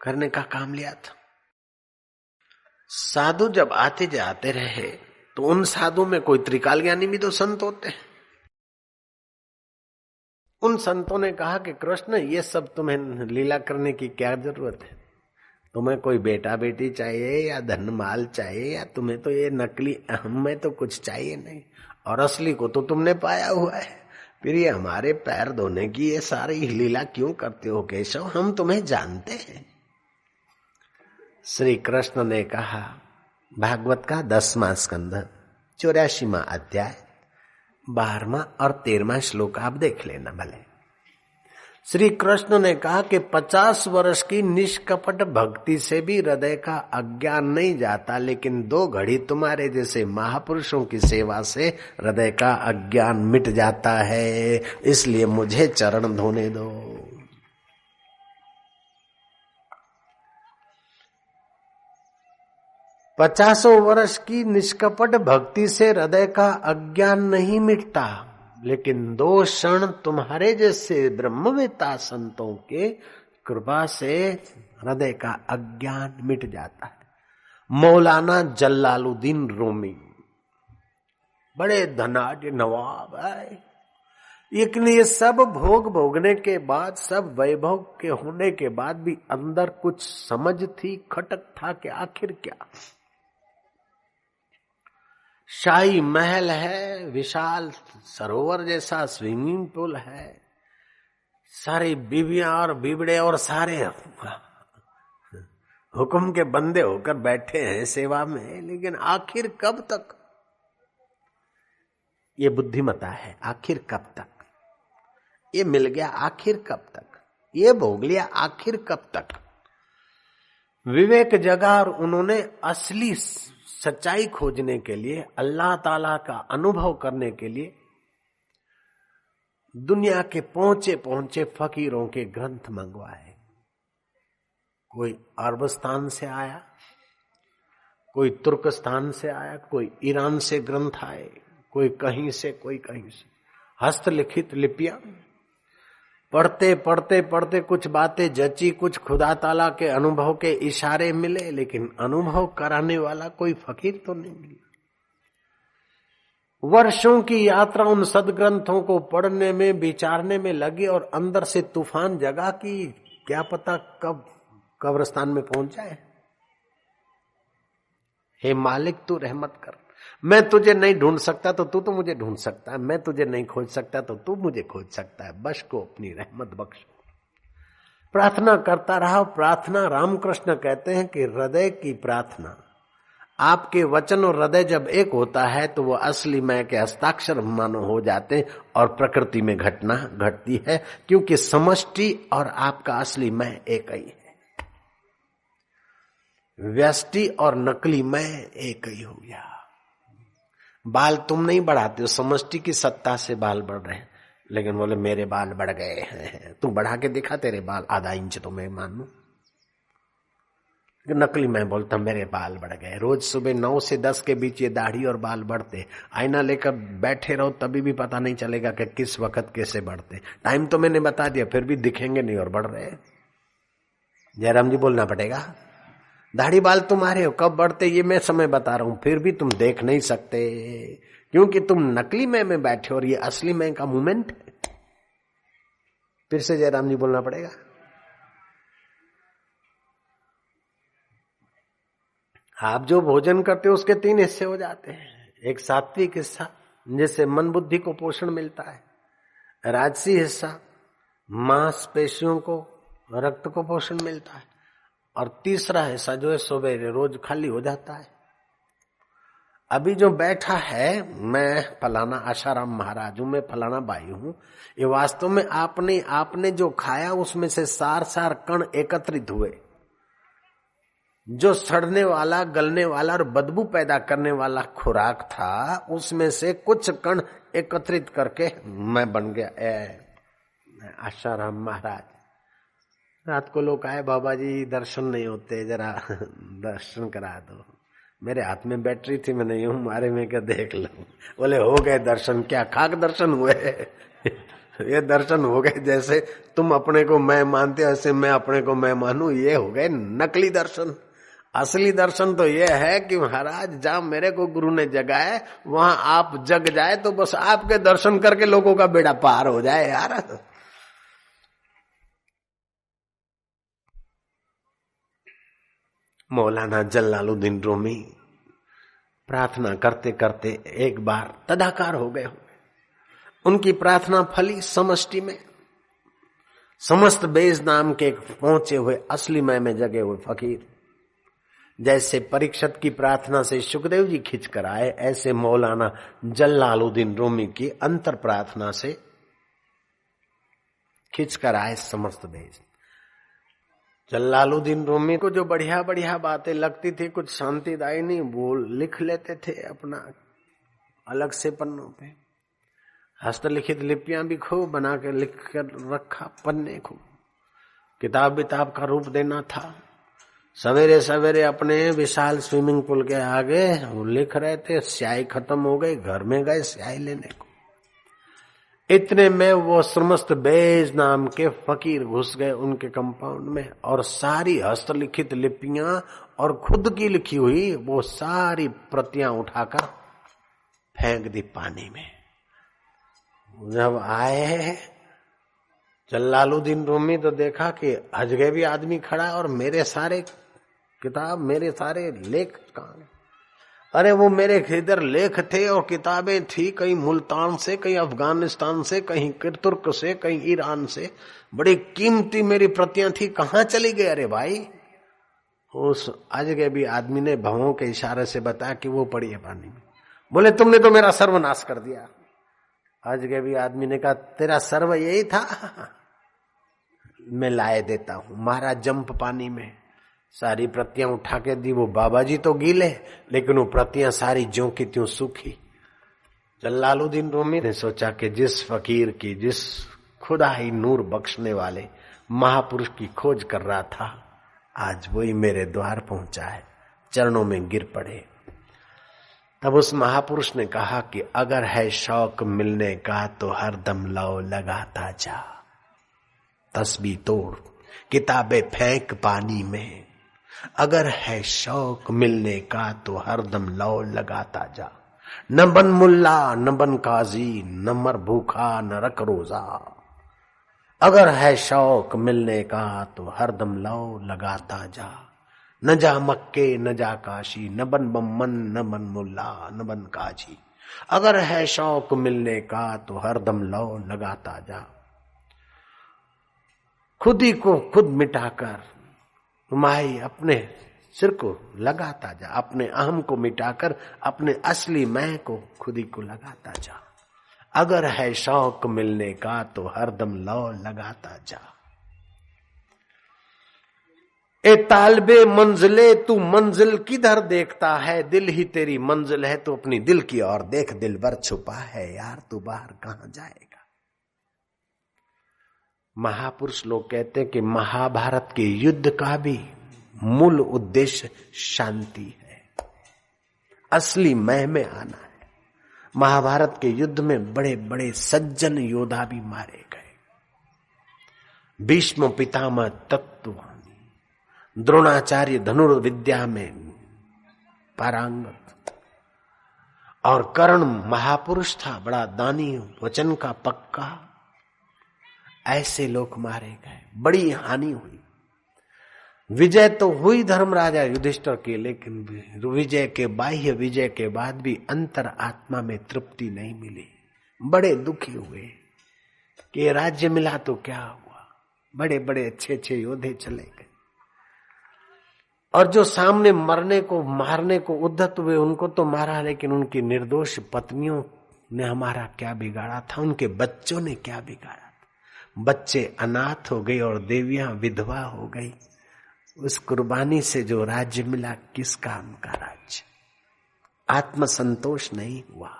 करने का काम लिया था। साधु जब आते जाते रहे तो उन साधु में कोई त्रिकाल ज्ञानी भी तो संत होते हैं। उन संतों ने कहा कि कृष्ण, ये सब तुम्हें लीला करने की क्या ज़रूरत है? तुम्हें कोई बेटा बेटी चाहिए या धन माल चाहिए या तुम्हें तो ये नकली अहम में तो कुछ चाहिए नहीं। और असली को तो तुमने पाया हुआ है। फिर ये हमारे पैर धोने की ये सारी लीला क्यों करते हो केशव? हम तुम्हें जानते हैं। श्री कृष्ण ने कहा, भागवत का दसवा स्कंद चौरासीवा अध्याय बारहवा और तेरहवा श्लोक आप देख लेना भले। श्री कृष्ण ने कहा कि पचास वर्ष की निष्कपट भक्ति से भी हृदय का अज्ञान नहीं जाता, लेकिन दो घड़ी तुम्हारे जैसे महापुरुषों की सेवा से हृदय का अज्ञान मिट जाता है, इसलिए मुझे चरण धोने दो। पचासों वर्ष की निष्कपट भक्ति से हृदय का अज्ञान नहीं मिटता, लेकिन दो क्षण तुम्हारे जैसे ब्रह्मवेता संतों के कृपा से हृदय का अज्ञान मिट जाता है। मौलाना जल्लालुद्दीन रोमी, बड़े धनाढ़ नवाब है लेकिन ये सब भोग भोगने के बाद, सब वैभव के होने के बाद भी अंदर कुछ समझ थी, खटक था कि आखिर क्या? शाही महल है, विशाल सरोवर जैसा, स्विमिंग पूल है। सारी बीबियाँ और बिबड़े और सारे हुक्म के बंदे होकर बैठे हैं सेवा में, लेकिन आखिर कब तक? ये बुद्धिमता है, आखिर कब तक? ये मिल गया, आखिर कब तक? ये भोग लिया, आखिर कब तक? विवेक जगा और उन्होंने असली सच्चाई खोजने के लिए, अल्लाह ताला का अनुभव करने के लिए, दुनिया के पहुँचे पहुँचे फकीरों के ग्रंथ मंगवाए। कोई अरबस्तान से आया, कोई तुर्कस्तान से आया, कोई ईरान से ग्रंथ आए, कोई कहीं से, कोई कहीं से। हस्तलिखित लिपियाँ पढ़ते पढ़ते पढ़ते कुछ बातें जची, कुछ खुदा ताला के अनुभव के इशारे मिले, लेकिन अनुभव कराने वाला कोई फकीर तो नहीं मिला। वर्षों की यात्रा उन सदग्रंथों को पढ़ने में, विचारने में लगी और अंदर से तूफ़ान जगा कि क्या पता कब कब्रस्तान में पहुँच जाए। हे मालिक, तू रहमत कर। मैं तुझे नहीं ढूंढ सकता तो तू तो मुझे ढूंढ सकता है। मैं तुझे नहीं खोज सकता तो तू मुझे खोज सकता है। बश को अपनी रहमत बख्श। प्रार्थना करता रहा। प्रार्थना रामकृष्ण कहते हैं कि हृदय की प्रार्थना। आपके वचन और हृदय जब एक होता है तो वो असली मैं के हस्ताक्षर मानो हो जाते हैं और प्रकृति में घटना घटती है, क्योंकि समष्टि और आपका असली मैं एक ही है। व्यष्टि और नकली मैं एक ही हो गया। बाल तुम नहीं बढ़ाते हो, समष्टि की सत्ता से बाल बढ़ रहे हैं। लेकिन बोले, मेरे बाल बढ़ गए हैं। तू बढ़ा के दिखा, तेरे बाल आधा इंच तो मैं मानू। नकली मैं बोलता, मेरे बाल बढ़ गए। रोज सुबह नौ से दस के बीच ये दाढ़ी और बाल बढ़ते। आईना लेकर बैठे रहो, तभी भी पता नहीं चलेगा कि किस वक्त कैसे बढ़ते। टाइम तो मैंने बता दिया, फिर भी दिखेंगे नहीं और बढ़ रहे जयराम जी, बोलना पड़ेगा? दाढ़ी बाल तुम्हारे हो, कब बढ़ते ये मैं समय बता रहा हूँ, फिर भी तुम देख नहीं सकते। क्योंकि तुम नकली मैं में बैठे और ये असली मैं का मूवमेंट फिर से जयराम जी बोलना पड़ेगा। आप जो भोजन करते हो, उसके तीन हिस्से हो जाते हैं। एक सात्विक हिस्सा, जिससे मन बुद्धि को पोषण मिलता है। राजसी हिस्सा, मांस, पेशियों को, रक्त को पोषण मिलता है। और तीसरा हिस्सा जो है सवेरे रोज खाली हो जाता है। अभी जो बैठा है, मैं फलाना आशाराम महाराज हूँ मैं फलाना भाई हूँ, ये वास्तव में आपने आपने जो खाया उसमें से सार सार कण एकत्रित हुए। जो सड़ने वाला, गलने वाला और बदबू पैदा करने वाला खुराक था, उसमें से कुछ कण एकत्रित करके मैं बन गया। आशाराम महाराज। रात को लोग आए, बाबा जी दर्शन नहीं होते, जरा (laughs) दर्शन करा दो। मेरे हाथ में बैटरी थी, मैं नहीं हूँ, मारे में क्या देख लो? बोले, हो गए दर्शन, क्या खाक दर्शन हुए? (laughs) ये दर्शन हो गए जैसे तुम अपने को मैं मानते ऐसे मैं अपने को मैं मानू, ये हो गए नकली दर्शन। असली दर्शन तो ये है कि महाराज, जहाँ मेरे को गुरु ने जगाए वहाँ आप जग जाए तो बस आपके दर्शन करके लोगों का बेड़ा पार हो जाए, यार। मौलाना जलालुद्दीन रोमी, प्रार्थना करते करते एक बार तदाकार हो गए उनकी प्रार्थना फली समष्टि में। समस्त बेज नाम के पहुँचे हुए, असली मय में जगे हुए फकीर, जैसे परीक्षत की प्रार्थना से सुखदेव जी खिंच कर आए, ऐसे मौलाना जल्लालुद्दीन रोमी की अंतर प्रार्थना से खिंच कर आए समस्त देश जल्लालुद्दीन रोमी को जो बढ़िया बढ़िया बातें लगती थी, कुछ शांतिदायी नहीं, वो लिख लेते थे अपना अलग से पन्नों पे। हस्तलिखित लिपियाँ भी खूब बना के लिख कर रखा, पन्ने खूब। किताब विताब का रूप देना था। सवेरे सवेरे अपने विशाल स्विमिंग पूल के आगे वो लिख रहे थे, स्याही खत्म हो गई, घर में गए स्याही लेने को। इतने में वो समस्त बेज नाम के फकीर घुस गए उनके कंपाउंड में और सारी हस्तलिखित लिपियाँ और खुद की लिखी हुई वो सारी प्रतियाँ उठाकर फेंक दी पानी में। जब आए जल्लालुद्दीन रूमी तो देखा कि हजगे भी आदमी खड़ा और मेरे सारे किताब, मेरे सारे लेख कहा अरे वो मेरे इधर लेख थे और किताबें थी कहीं मुल्तान से, कहीं अफ़गानिस्तान से, कहीं तुर्क से, कहीं ईरान से। बड़ी कीमती मेरी प्रतियाँ थी। कहाँ चली गई? अरे भाई, उस आज के भी आदमी ने भवों के इशारे से बताया कि वो पड़ी है पानी में। बोले, तुमने तो मेरा सर्वनाश कर दिया। आज के भी आदमी ने कहा, तेरा सर्व यही था? मैं लाए देता हूँ। मारा जंप पानी में। सारी प्रतियाँ उठा के दी, वो बाबा जी तो गीले, लेकिन वो प्रतियाँ सारी ज्यो की त्यों सूखी। जल्लालुद्दीन रूमी ने सोचा कि जिस फकीर की, जिस खुदा ही नूर बख्शने वाले महापुरुष की खोज कर रहा था, आज वही मेरे द्वार पहुँचा है, चरणों में गिर पड़े। तब उस महापुरुष ने कहा कि अगर है शौक मिलने का तो हर दम लो लगाता जा। तस्बी तोड़, किताबें फेंक पानी में। अगर है शौक मिलने का तो हरदम लौ लगाता जा। न बन मुल्ला, न बन काजी, न मर भूखा, न रख रोजा। अगर है शौक मिलने का तो हरदम लौ लगाता जा। न जा मक्के, न जा काशी, न बन बमन न बन मुल्ला, न बन काजी। अगर है शौक मिलने का तो हरदम लो लगाता जा। खुद ही को खुद मिटाकर माई अपने सिर को लगाता जा, अपने अहम को मिटाकर, अपने असली मैं को खुदी को लगाता जा। अगर है शौक मिलने का तो हरदम लो लगाता जा। ए तालबे मंजिले, तू मंजिल किधर देखता है? दिल ही तेरी मंजिल है तो अपनी दिल की ओर देख दिल भर छुपा है यार, तू बाहर कहाँ जाएगा? महापुरुष लोग कहते हैं कि महाभारत के युद्ध का भी मूल उद्देश्य शांति है। असली मह में आना है। महाभारत के युद्ध में बड़े बड़े सज्जन योद्धा भी मारे गए। भीष्म पितामह तत्व द्रोणाचार्य धनुर्विद्या में पारंगत। और कर्ण महापुरुष था, बड़ा दानी, वचन का पक्का। ऐसे लोग मारे गए। बड़ी हानि हुई। विजय तो हुई धर्मराजा युधिष्ठर की, लेकिन विजय के बाह्य विजय के बाद भी अंतर आत्मा में तृप्ति नहीं मिली। बड़े दुखी हुए कि राज्य मिला तो क्या हुआ? बड़े बड़े अच्छे अच्छे योद्धे चले गए। और जो सामने मरने को, मारने को उद्धत हुए, उनको तो मारा, लेकिन उनकी निर्दोष पत्नियों ने हमारा क्या बिगाड़ा था? उनके बच्चों ने क्या बिगाड़ा? बच्चे अनाथ हो गए और देवियाँ विधवा हो गई। उस कुर्बानी से जो राज्य मिला किस काम का राज्य? आत्मसंतोष नहीं हुआ।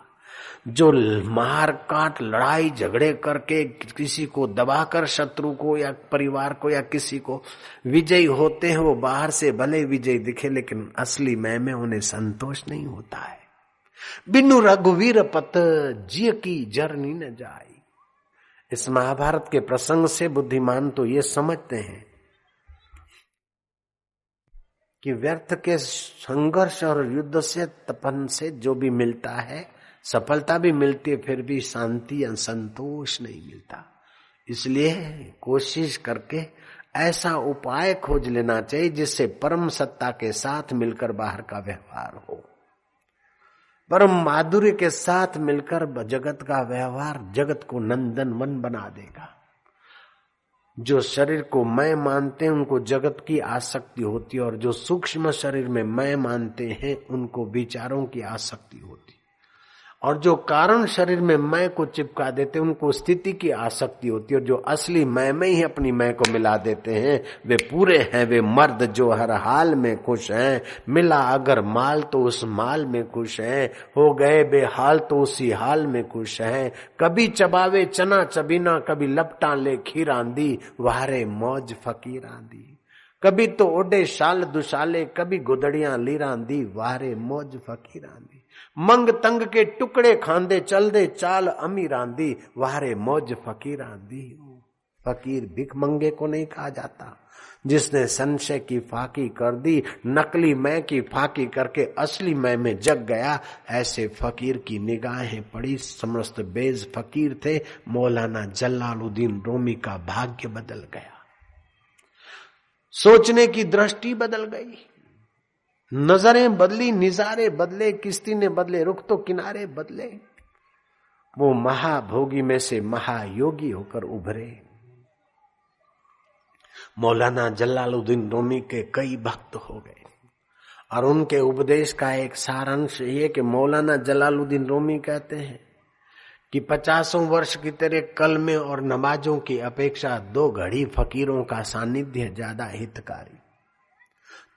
जो मार काट, लड़ाई झगड़े करके किसी को दबाकर, शत्रु को या परिवार को या किसी को विजयी होते हैं, वो बाहर से भले विजय दिखे, लेकिन असली मैं में उन्हें संतोष नहीं होता है। बिनु रघुवीर पत जिय की जरनी न जाई इस महाभारत के प्रसंग से बुद्धिमान तो ये समझते हैं कि व्यर्थ के संघर्ष और युद्ध से, तपन से जो भी मिलता है, सफलता भी मिलती है, फिर भी शांति या संतोष नहीं मिलता। इसलिए कोशिश करके ऐसा उपाय खोज लेना चाहिए जिससे परम सत्ता के साथ मिलकर बाहर का व्यवहार हो। परम माधुर्य के साथ मिलकर जगत का व्यवहार जगत को नंदन वन बना देगा। जो शरीर को मैं मानते हैं, उनको जगत की आसक्ति होती है, और जो सूक्ष्म शरीर में मैं मानते हैं, उनको विचारों की आसक्ति होती और जो कारण शरीर में मैं को चिपका देते उनको स्थिति की आसक्ति होती है, और जो असली मैं में ही अपनी मैं को मिला देते हैं, वे पूरे हैं, वे मर्द जो हर हाल में खुश हैं। मिला अगर माल तो उस माल में खुश हैं। हो गए बेहाल तो उसी हाल में खुश हैं। कभी चबावे चना चबीना, कभी लपटा ले खीर आंदी वारे मौज फकीर आंदी कभी तो ओडे शाल दुशाले, कभी गुदड़िया लीरा दी, वारे मौज फकीर आंदी मंग तंग के टुकड़े खांदे चल दे चाल अमीर आंदी, वारे मौज फकीर आंदी। फकीर भिख मंगे को नहीं कहा जाता। जिसने संशय की फाकी कर दी, नकली मैं की फाकी करके असली मैं में जग गया, ऐसे फकीर की निगाहें पड़ी। समस्त बेज फकीर थे, मौलाना जलालुद्दीन रोमी का भाग्य बदल गया। सोचने की दृष्टि बदल गई। नज़रें बदली, निजारे बदले किस्ती ने बदले, रुख तो किनारे बदले। वो महाभोगी में से महायोगी होकर उभरे। मौलाना जलालुद्दीन रोमी के कई भक्त हो गए। और उनके उपदेश का एक सारांश ये कि मौलाना जलालुद्दीन रोमी कहते हैं कि पचासों वर्ष की तरह कल में और नमाजों की अपेक्षा दो घड़ी फकीरों का सानिध्य ज़्यादा हितकारी।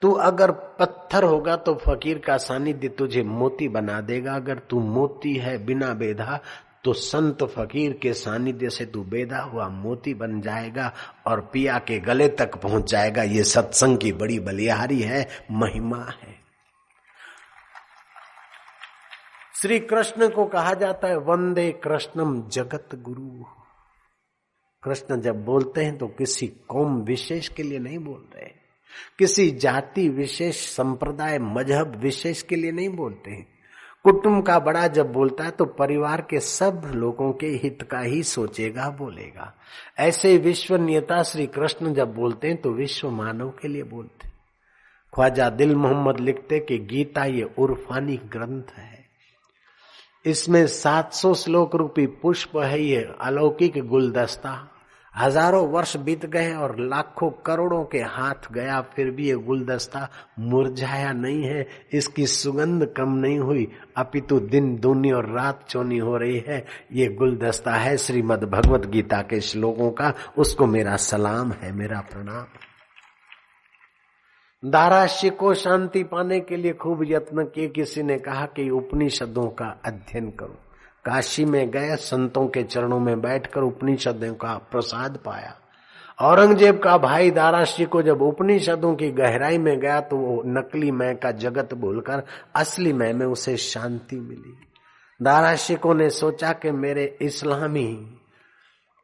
तू अगर पत्थर होगा तो फकीर का सानिध्य तुझे मोती बना देगा। अगर तू मोती है बिना बेधा तो संत फकीर के सानिध्य से तू बेदा हुआ मोती बन जाएगा और पिया के गले तक पहुँच जाएगा। ये सत्संग की बड़ी बलिहारी है, महिमा है। श्री कृष्ण को कहा जाता है, वंदे कृष्णम जगत गुरु। कृष्ण जब बोलते हैं तो किसी कौम विशेष के लिए नहीं बोल रहे। किसी जाति विशेष, संप्रदाय, मज़हब विशेष के लिए नहीं बोलते हैं। कुटुंब का बड़ा जब बोलता है तो परिवार के सब लोगों के हित का ही सोचेगा, बोलेगा। ऐसे विश्व नेता श्री कृष्ण जब बोलते हैं तो विश्व मानव के लिए बोलते ख्वाजा दिल मोहम्मद लिखते कि गीता ये उर्फानी ग्रंथ है। इसमें 700 श्लोक रूपी पुष्प है ये अलौकिक गुलदस्ता। हज़ारों वर्ष बीत गए और लाखों करोड़ों के हाथ गया, फिर भी ये गुलदस्ता मुरझाया नहीं है। इसकी सुगंध कम नहीं हुई। अपितु दिन दूनी और रात चोनी हो रही है। ये गुलदस्ता है श्रीमद भगवत गीता के श्लोकों का। उसको मेरा सलाम है, मेरा प्रणाम। दाराश्य को शांति पाने के लिए खूब यत्न किए। किसी ने कहा कि उपनिषदों का अध्ययन करो। काशी में गए, संतों के चरणों में बैठकर उपनिषदों का प्रसाद पाया। औरंगज़ेब का भाई दाराशी को जब उपनिषदों की गहराई में गया तो वो नकली मैं का जगत भूलकर असली मैं में उसे शांति मिली। दाराशिकों ने सोचा कि मेरे इस्लामी,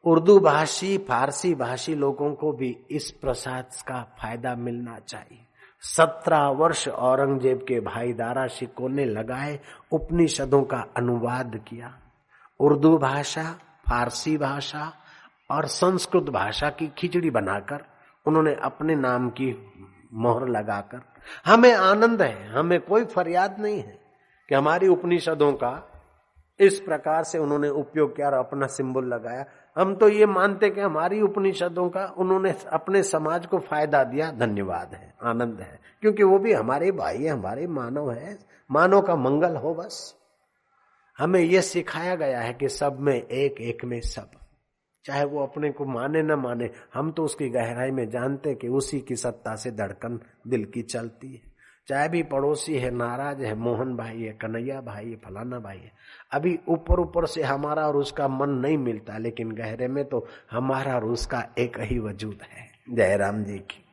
उर्दू भाषी, फारसी भाषी लोगों को भी इस प्रसाद का फ़ायदा मिलना चाहिए। सत्रह वर्ष औरंगज़ेब के भाई दारा शिको ने लगाए उपनिषदों का अनुवाद किया। उर्दू भाषा, फारसी भाषा और संस्कृत भाषा की खिचड़ी बनाकर उन्होंने अपने नाम की मोहर लगाकर, हमें आनंद है, हमें कोई फरियाद नहीं है कि हमारी उपनिषदों का इस प्रकार से उन्होंने उपयोग किया और अपना सिंबल लगाया। हम तो ये मानते कि हमारी उपनिषदों का उन्होंने अपने समाज को फ़ायदा दिया। धन्यवाद है, आनंद है, क्योंकि वो भी हमारे भाई है, हमारे मानव है। मानव का मंगल हो बस। हमें यह सिखाया गया है कि सब में एक एक में सब। चाहे वो अपने को माने न माने, हम तो उसकी गहराई में जानते कि उसी की सत्ता से धड़कन दिल की चलती है। चाहे भी पड़ोसी है, नाराज़ है, मोहन भाई है, कन्हैया भाई है, फलाना भाई है, अभी ऊपर ऊपर से हमारा और उसका मन नहीं मिलता, लेकिन गहरे में तो हमारा और उसका एक ही वजूद है। जयराम जी की।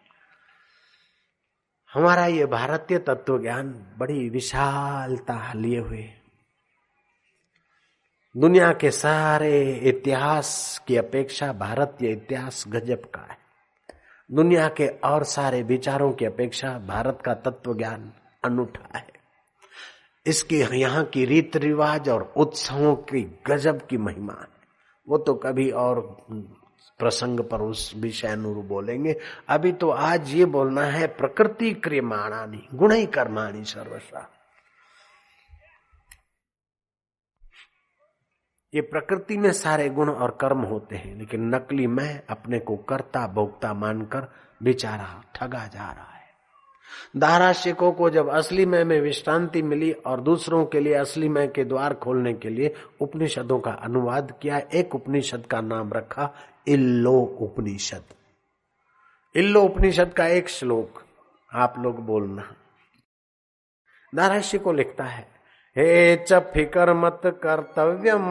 हमारा ये भारतीय तत्व ज्ञान बड़ी विशालता लिए हुए। दुनिया के सारे इतिहास की अपेक्षा भारतीय इतिहास गजब का है। दुनिया के और सारे विचारों की अपेक्षा भारत का तत्व ज्ञान अनूठा है। इसकी यहाँ की रीत रिवाज और उत्सवों की गजब की महिमा है। वो तो कभी और प्रसंग पर उस विषय अनुरूप बोलेंगे। अभी तो आज ये बोलना है, प्रकृति क्रियमाणानी गुण ही कर्माणी सर्वसा ये प्रकृति में सारे गुण और कर्म होते हैं, लेकिन नकली मैं अपने को कर्ता भोक्ता मानकर बेचारा ठगा जा रहा है। दाराशिकों को जब असली मैं में विश्रांति मिली और दूसरों के लिए असली मैं के द्वार खोलने के लिए उपनिषदों का अनुवाद किया, एक उपनिषद का नाम रखा, इल्लो उपनिषद। इल्लो उपनिषद का एक श्लोक, आप लोग बोलना। दाराशी को लिखता है हे च फिकर मत कर्तव्यम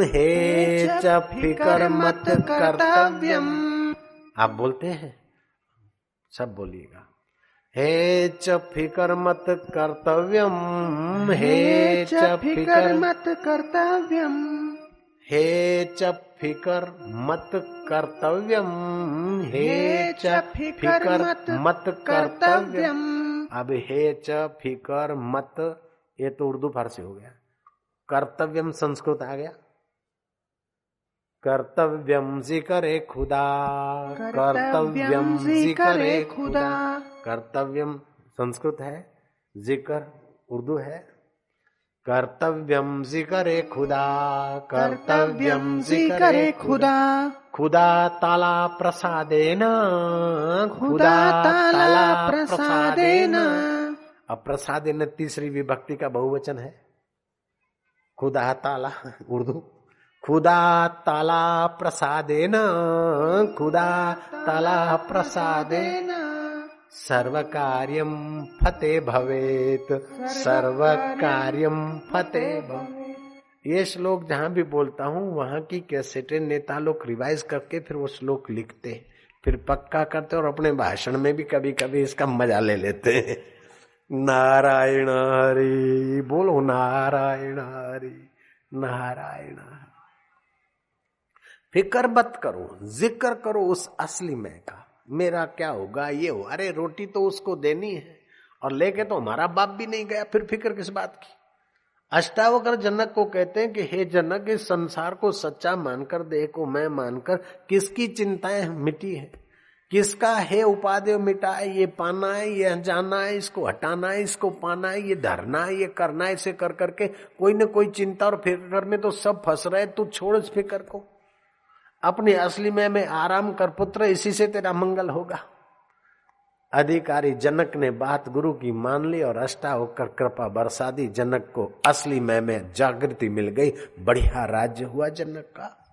हे च फिकर मत कर्तव्यम। आप बोलते हैं? सब बोलिएगा। हे च फिकर मत कर्तव्यम हे च फिकर मत कर्तव्यम। हे च फिकर मत कर्तव्यम हे च फिकर मत कर्तव्यम। अब हे च फिकर मत ये तो उर्दू फारसी हो गया। कर्तव्यम संस्कृत आ गया। कर्तव्यम ज़िक्र खुदा। कर्तव्यम ज़िक्र खुदा। कर्तव्यम संस्कृत है ज़िक्र उर्दू है। कर्तव्यम ज़िक्र खुदा। कर्तव्यम ज़िक्र खुदा। खुदा। ताला प्रसादेन। खुदा ताला प्रसादेन। अब प्रसाद न तीसरी विभक्ति का बहुवचन है। खुदा ताला, उर्दू। खुदा ताला प्रसादेन, खुदा ताला प्रसादेन। सर्व कार्यम फते भवेत सर्व कार्यम फते ये श्लोक जहाँ भी बोलता हूँ, वहाँ की कैसेटे नेता लोग रिवाइज करके फिर वो श्लोक लिखते फिर पक्का करते और अपने भाषण में भी कभी कभी इसका मज़ा ले लेते हैं। नारायण हरि, बोलो नारायण हरि, नारायण फ़िक्र मत करो, ज़िक्र करो उस असली मैं का। मेरा क्या होगा, ये हो। अरे, रोटी तो उसको देनी है, और लेके तो हमारा बाप भी नहीं गया, फिर फ़िक्र किस बात की? अष्टावकर जनक को कहते हैं कि, हे जनक, इस संसार को सच्चा मानकर को मैं मानकर किसकी चिंताएँ मिटी है? किसका है उपादेय मिटाए? ये पाना है, ये जाना है, इसको हटाना है, इसको पाना है, ये धरना है, ये करना है, इसे कर करके कोई न कोई चिंता और फ़िक्र में तो सब फंस रहे तू छोड़ इस फ़िक्र को। अपनी असली में में आराम कर पुत्र, इसी से तेरा मंगल होगा। अधिकारी जनक ने बात गुरु की मान ली और अष्टा होकर कृपा बरसा दी। जनक को असली मैं, में जागृति मिल गई। बढ़िया राज्य हुआ जनक का।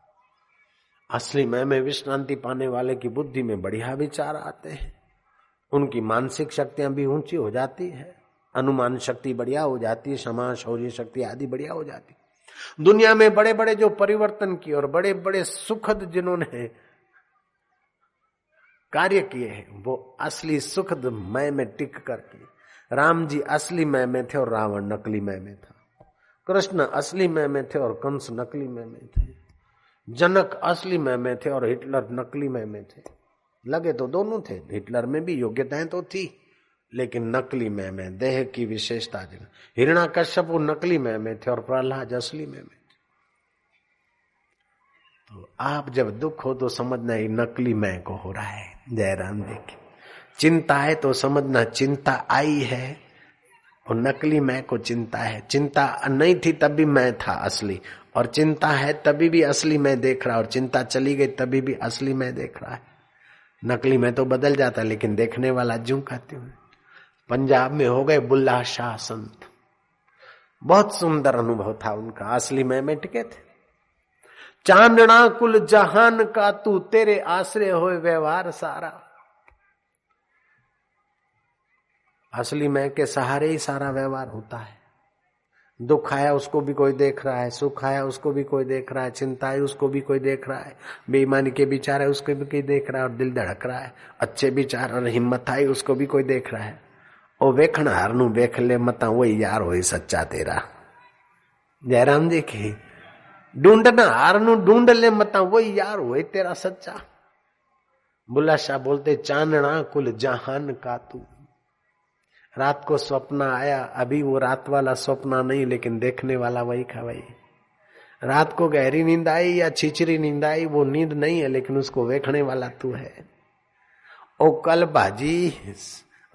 असली मैं में विश्रांति पाने वाले की बुद्धि में बढ़िया विचार आते हैं। उनकी मानसिक शक्तियाँ भी ऊँची हो जाती है। अनुमान शक्ति बढ़िया हो जाती है क्षमा शौर्य शक्ति आदि बढ़िया हो जाती दुनिया में बड़े बड़े जो परिवर्तन किए और बड़े बड़े सुखद जिन्होंने कार्य किए हैं, वो असली सुखद मय में टिक कर राम जी असली मय में थे और रावण नकली मय में था। कृष्ण असली मय में थे और कंस नकली मय में थे। जनक असली मय में थे और हिटलर नकली मय में थे। लगे तो दोनों थे, हिटलर में भी योग्यताएँ तो थी, लेकिन नकली मय में, देह की विशेषता जगह हिरणा कश्यप नकली मय में थे और प्रहलाद असली मय में थे। तो आप जब दुख हो तो समझना ये नकली मैं को हो रहा है। जयराम जी की चिंता है तो समझना, चिंता आई है। और नकली मैं को चिंता है। चिंता नहीं थी तभी मैं था असली। और चिंता है तभी भी असली मैं देख रहा और चिंता चली गई तभी भी असली मैं देख रहा है। नकली मैं तो बदल जाता, लेकिन देखने वाला जू कहती हूँ। पंजाब में हो गए बुल्ला शाह संत। बहुत सुंदर अनुभव था उनका। असली मैं में टिके थे। चांदना कुल जहान का तू, तेरे आश्रय हो व्यवहार सारा। असली मैं के सहारे ही सारा व्यवहार होता है। दुख आया उसको भी कोई देख रहा है, सुख आया उसको भी कोई देख रहा है, चिंता आई उसको भी कोई देख रहा है, बेईमानी के विचार है उसको भी कोई देख रहा है और दिल धड़क रहा है, अच्छे विचार और हिम्मत आई उसको भी कोई देख रहा है। ओ वेखण हार नु वेख ले मता वही यार हो सच्चा तेरा। जयराम जी की ढूंढना हार नु ढूंढ ले मता वही यार हो तेरा सच्चा। बुल्ला शाह बोलते चांदना कुल जहान का तू। रात को स्वप्न आया, अभी वो रात वाला स्वप्न नहीं, लेकिन देखने वाला वही का वही रात को गहरी नींद आई या छिचरी नींद आई, वो नींद नहीं है, लेकिन उसको देखने वाला तू है। ओ कल भाजी,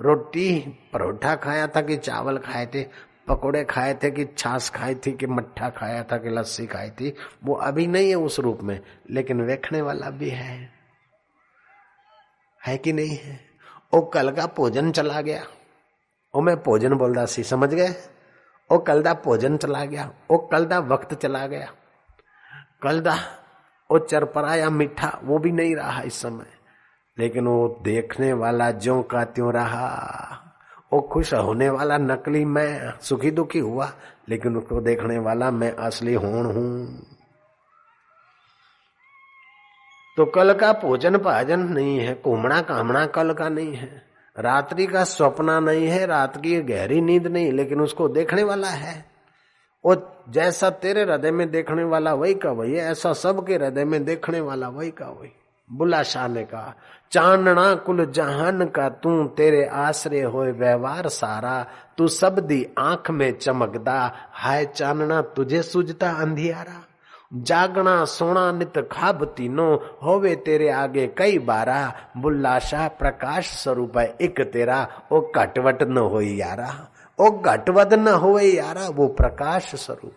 रोटी, परोठा खाया था कि चावल खाए थे, पकोड़े खाए थे कि छाछ खाई थी कि मट्ठा खाया था कि लस्सी खाई थी, वो अभी नहीं है उस रूप में, लेकिन देखने वाला भी है। है कि नहीं है? ओ कल का भोजन चला गया। मैं भोजन बोलता सी, समझ गए? ओ, कल का भोजन चला गया, ओ, कल का वक्त चला गया। कल का ओ, चरपराया मीठा, वो भी नहीं रहा इस समय। लेकिन वो देखने वाला ज्यो का त्यों रहा। वो खुश होने वाला नकली मैं, सुखी दुखी हुआ, लेकिन उसको देखने वाला मैं असली होण हूँ। तो कल का भोजन भाजन नहीं है कुमड़ा कामड़ा कल का नहीं है। रात्रि का स्वप्न नहीं है, रात की गहरी नींद नहीं, लेकिन उसको देखने वाला है। वो जैसा तेरे हृदय में देखने वाला, वही का वही है। ऐसा सबके हृदय में देखने वाला, वही का वही। बुला शाह ने कहा चांदना कुल जहान का, तू तेरे आश्रय हो व्यवहार सारा। तू सब दी आँख में चमकदा, हाय चांदना तुझे सुझता अंधियारा। जागना सोना नित खाब तीनो होवे तेरे आगे कई बारा। बुल्ला शाह प्रकाश स्वरूप है एक तेरा। ओ घटवट न हो यारा। ओ घटवद न हो यारा, वो प्रकाश स्वरूप।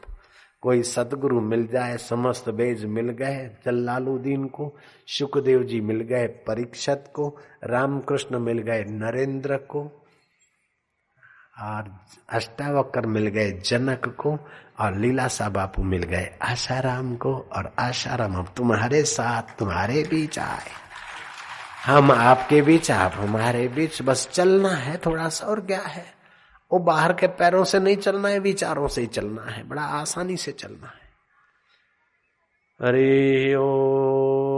कोई सदगुरु मिल जाए, समस्त बेज मिल गए जल्लालुद्दीन को। सुखदेव जी मिल गए परीक्षत को। रामकृष्ण मिल गए नरेंद्र को। और अष्टावक्र मिल गए जनक को। और लीलासा बापू मिल गए। आशाराम को और आशाराम, अब तुम्हारे साथ, तुम्हारे बीच आए। हम आपके बीच, आप हमारे बीच, बस चलना है थोड़ा सा और क्या है? वो बाहर के पैरों से नहीं चलना है, विचारों से ही चलना है। बड़ा आसानी से चलना है। अरे ओ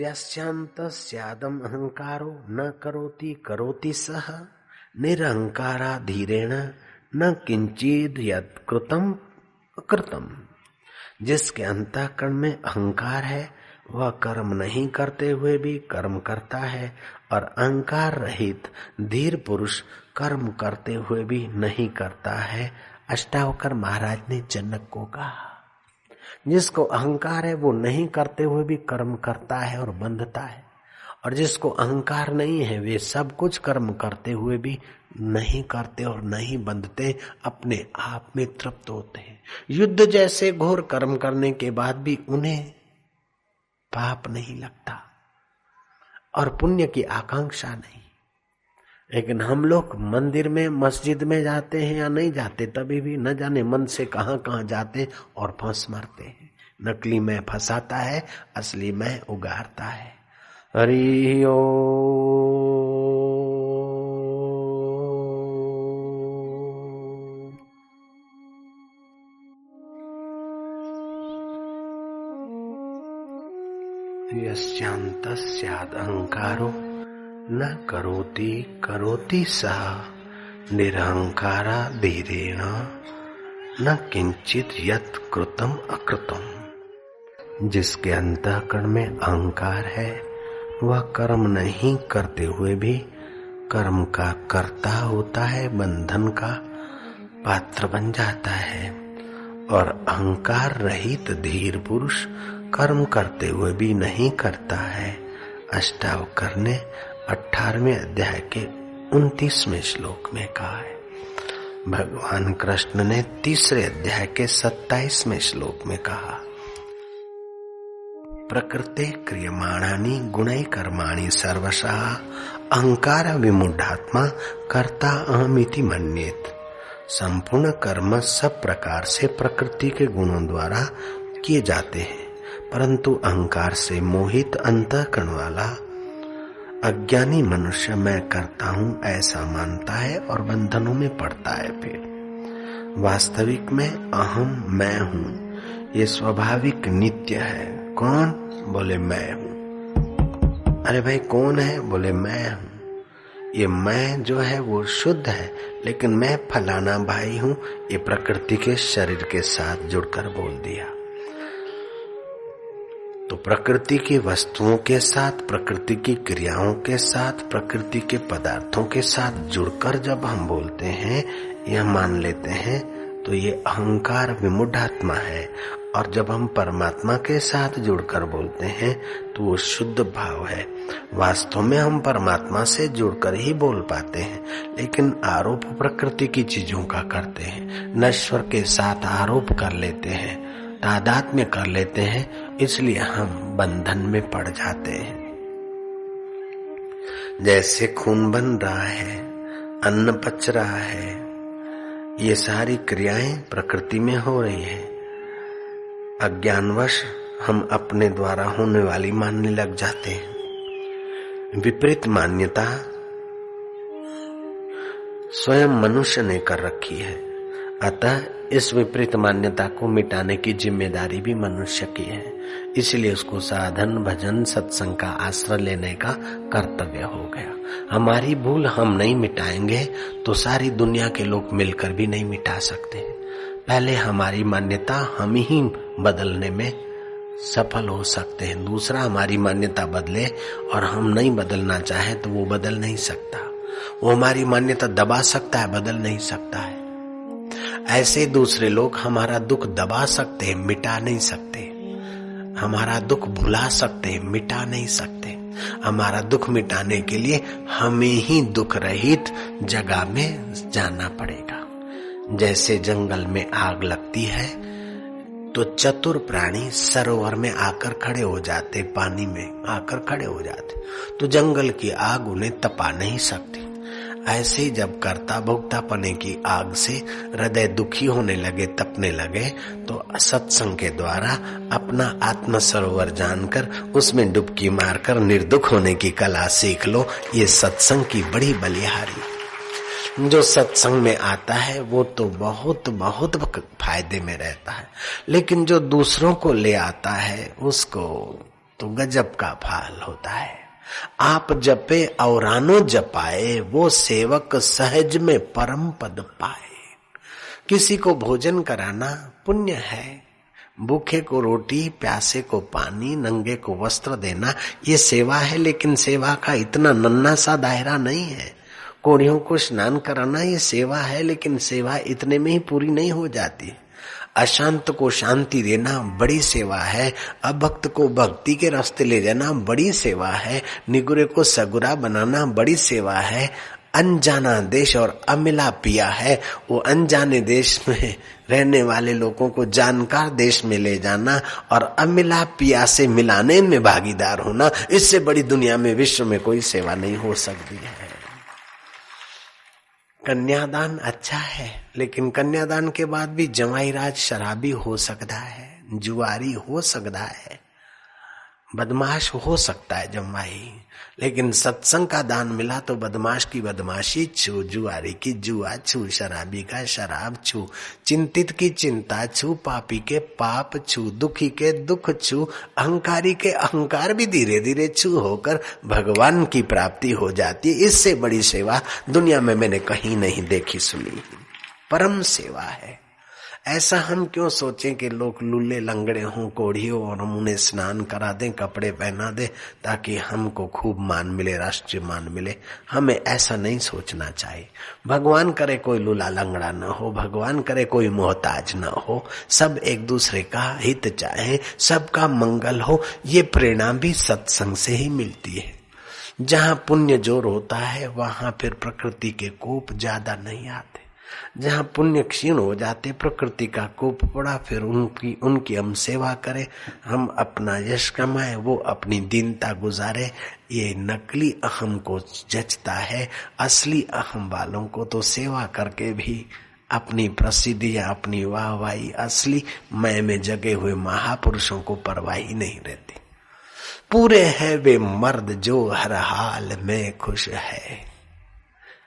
यस्यांतस्यादम अहंकारो न करोति करोति सह निरहंकारा धीरेण न किंचित कृतम जिसके अंतःकरण में अहंकार है, वह कर्म नहीं करते हुए भी कर्म करता है, और अहंकार रहित धीर पुरुष कर्म करते हुए भी नहीं करता है, अष्टावकर महाराज ने जनक को कहा। जिसको अहंकार है वो नहीं करते हुए भी कर्म करता है और बंधता है। और जिसको अहंकार नहीं है, वे सब कुछ कर्म करते हुए भी नहीं करते और नहीं बंधते, अपने आप में तृप्त होते हैं। युद्ध जैसे घोर कर्म करने के बाद भी उन्हें पाप नहीं लगता और पुण्य की आकांक्षा नहीं। लेकिन हम लोग मंदिर में, मस्जिद में जाते हैं या नहीं जाते, तभी भी न जाने मन से कहाँ कहाँ जाते और फंस मरते हैं। नकली में फंसाता है, असली में उगारता है। हरि अहंकारो न करोति करोति सह निरहंकारा धीरेण, न किंचित यत कृतम अकृतम। जिसके अंतकरण में अहंकार है, वह कर्म नहीं करते हुए भी कर्म का कर्ता होता है, बंधन का पात्र बन जाता है। और अहंकार रहित धीर पुरुष कर्म करते हुए भी नहीं करता है। अष्टावकर ने अठारहवें अध्याय के उन्तीसवें श्लोक में कहा है, भगवान कृष्ण ने तीसरे अध्याय के सत्ताईसवें श्लोक में कहा, प्रकृति क्रियमाणानी गुणै कर्माणि सर्वशः, अहंकार विमुढ़ात्मा कर्ता अहमिति मन्येत। संपूर्ण कर्म सब प्रकार से प्रकृति के गुणों द्वारा किए जाते हैं, परंतु अहंकार से मोहित अंतकरण वाला अज्ञानी मनुष्य मैं करता हूँ ऐसा मानता है और बंधनों में पड़ता है फिर। वास्तविक में अहम मैं हूँ। ये स्वाभाविक नित्य है। कौन? बोले मैं हूँ। अरे भाई, कौन है? बोले मैं हूँ। ये मैं जो है वो शुद्ध है, लेकिन मैं फलाना भाई हूँ। ये प्रकृति के शरीर के साथ जुड़कर बोल दिया। तो प्रकृति की वस्तुओं के साथ, प्रकृति की क्रियाओं के साथ, प्रकृति के पदार्थों के साथ जुड़कर जब हम बोलते हैं, यह मान लेते हैं तो ये अहंकार विमुढ़ात्मा है। और जब हम परमात्मा के साथ जुड़कर बोलते हैं तो वो शुद्ध भाव है। वास्तव में हम परमात्मा से जुड़कर ही बोल पाते हैं, लेकिन आरोप प्रकृति की चीज़ों का करते हैं। नश्वर के साथ आरोप कर लेते हैं, तादात्म्य कर लेते हैं इसलिए हम बंधन में पड़ जाते हैं। जैसे खून बन रहा है, अन्न पच रहा है, ये सारी क्रियाएँ प्रकृति में हो रही है। अज्ञानवश हम अपने द्वारा होने वाली मानने लग जाते हैं। विपरीत मान्यता स्वयं मनुष्य ने कर रखी है। अतः इस विपरीत मान्यता को मिटाने की ज़िम्मेदारी भी मनुष्य की है। इसलिए उसको साधन, भजन, सत्संग का आश्रय लेने का कर्तव्य हो गया। हमारी भूल हम नहीं मिटाएँगे तो सारी दुनिया के लोग मिलकर भी नहीं मिटा सकते। पहले हमारी मान्यता हम ही बदलने में सफल हो सकते हैं। दूसरा, हमारी मान्यता बदले और हम नहीं बदलना चाहे तो वो बदल नहीं सकता। वो हमारी मान्यता दबा सकता है, बदल नहीं सकता है। ऐसे दूसरे लोग हमारा दुख दबा सकते हैं मिटा नहीं सकते। हमारा दुख भुला सकते हैं मिटा नहीं सकते। हमारा दुख मिटाने के लिए हमें ही दुख रहित जगह में जाना पड़ेगा। जैसे जंगल में आग लगती है तो चतुर प्राणी सरोवर में आकर खड़े हो जाते, पानी में आकर खड़े हो जाते। तो जंगल की आग उन्हें तपा नहीं सकती। ऐसे जब कर्ता भोक्ता पने की आग से हृदय दुखी होने लगे, तपने लगे तो सत्संग के द्वारा अपना आत्म सरोवर जानकर उसमें डुबकी मारकर निर्दुख होने की कला सीख लो। ये सत्संग की बड़ी बलिहारी। जो सत्संग में आता है, वो तो बहुत बहुत फ़ायदे में रहता है। लेकिन जो दूसरों को ले आता है, उसको तो गजब का फाल होता है। आप जपे औरानो जपाए, वो सेवक सहज में परम पद पाए। किसी को भोजन कराना पुण्य है। भूखे को रोटी, प्यासे को पानी, नंगे को वस्त्र देना, ये सेवा है, लेकिन सेवा का इतना नन्ना सा दायरा नहीं है। कोड़ियों को स्नान कराना ये सेवा है, लेकिन सेवा इतने में ही पूरी नहीं हो जाती। अशांत को शांति देना बड़ी सेवा है, अभक्त को भक्ति के रास्ते ले जाना बड़ी सेवा है, निगुरे को सगुरा बनाना बड़ी सेवा है। अनजाना देश और अमिला पिया है, वो अनजाने देश में रहने वाले लोगों को जानकार देश में ले जाना और अमिला पिया से मिलाने में भागीदार होना, इससे बड़ी दुनिया में विश्व में कोई सेवा नहीं हो सकती है। कन्यादान अच्छा है, लेकिन कन्यादान के बाद भी जमाई राज शराबी हो सकता है, जुआरी हो सकता है, बदमाश हो सकता है जमाई। लेकिन सत्संग का दान मिला तो बदमाश की बदमाशी, छू जुआरी की जुआ, छू शराबी का शराब, छू चिंतित की चिंता, छू पापी के पाप, छू दुखी के दुख, छू अहंकारी के अहंकार भी धीरे धीरे छू होकर भगवान की प्राप्ति हो जाती है। इससे बड़ी सेवा दुनिया में मैंने कहीं नहीं देखी, सुनी परम सेवा है। ऐसा हम क्यों सोचें कि लोग लुल्ले लंगड़े हों कोढ़ी हो और हम उन्हें स्नान करा दें, कपड़े पहना दें, ताकि हमको खूब मान मिले, राष्ट्रीय मान मिले? हमें ऐसा नहीं सोचना चाहिए। भगवान करे कोई लुला लंगड़ा न हो, भगवान करे कोई मोहताज न हो। सब एक दूसरे का हित चाहे, सबका मंगल हो, ये प्रेरणा भी सत्संग से ही मिलती है। जहाँ पुण्य ज़ोर होता है, वहाँ फिर प्रकृति के कोप ज़्यादा नहीं आते। जहाँ पुण्य क्षीण हो जाते, प्रकृति का कोप पड़ा, फिर उनकी उनकी हम सेवा करें, हम अपना यश कमाए, वो अपनी दीनता गुजारे। ये नकली अहम को जचता है, असली अहम वालों को तो सेवा करके भी अपनी प्रसिद्धि या अपनी वाहवाही, असली मैं में जगे हुए महापुरुषों को परवाही नहीं रहती। पूरे है वे मर्द जो हर हाल में खुश है।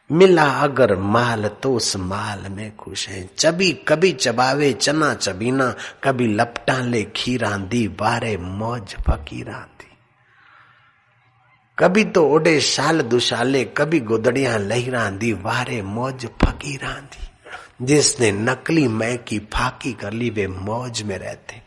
मिला अगर माल तो उस माल में खुश है। चबी कभी चबावे, चना चबीना, कभी लपटा ले खीरा दी बारे मौज फकीरा दी कभी तो ओडे शाल दुशाले, कभी गोदड़िया लहरा दी वारे मौज फकीरा दी जिसने नकली मैं की फाकी कर ली, वे मौज में रहते।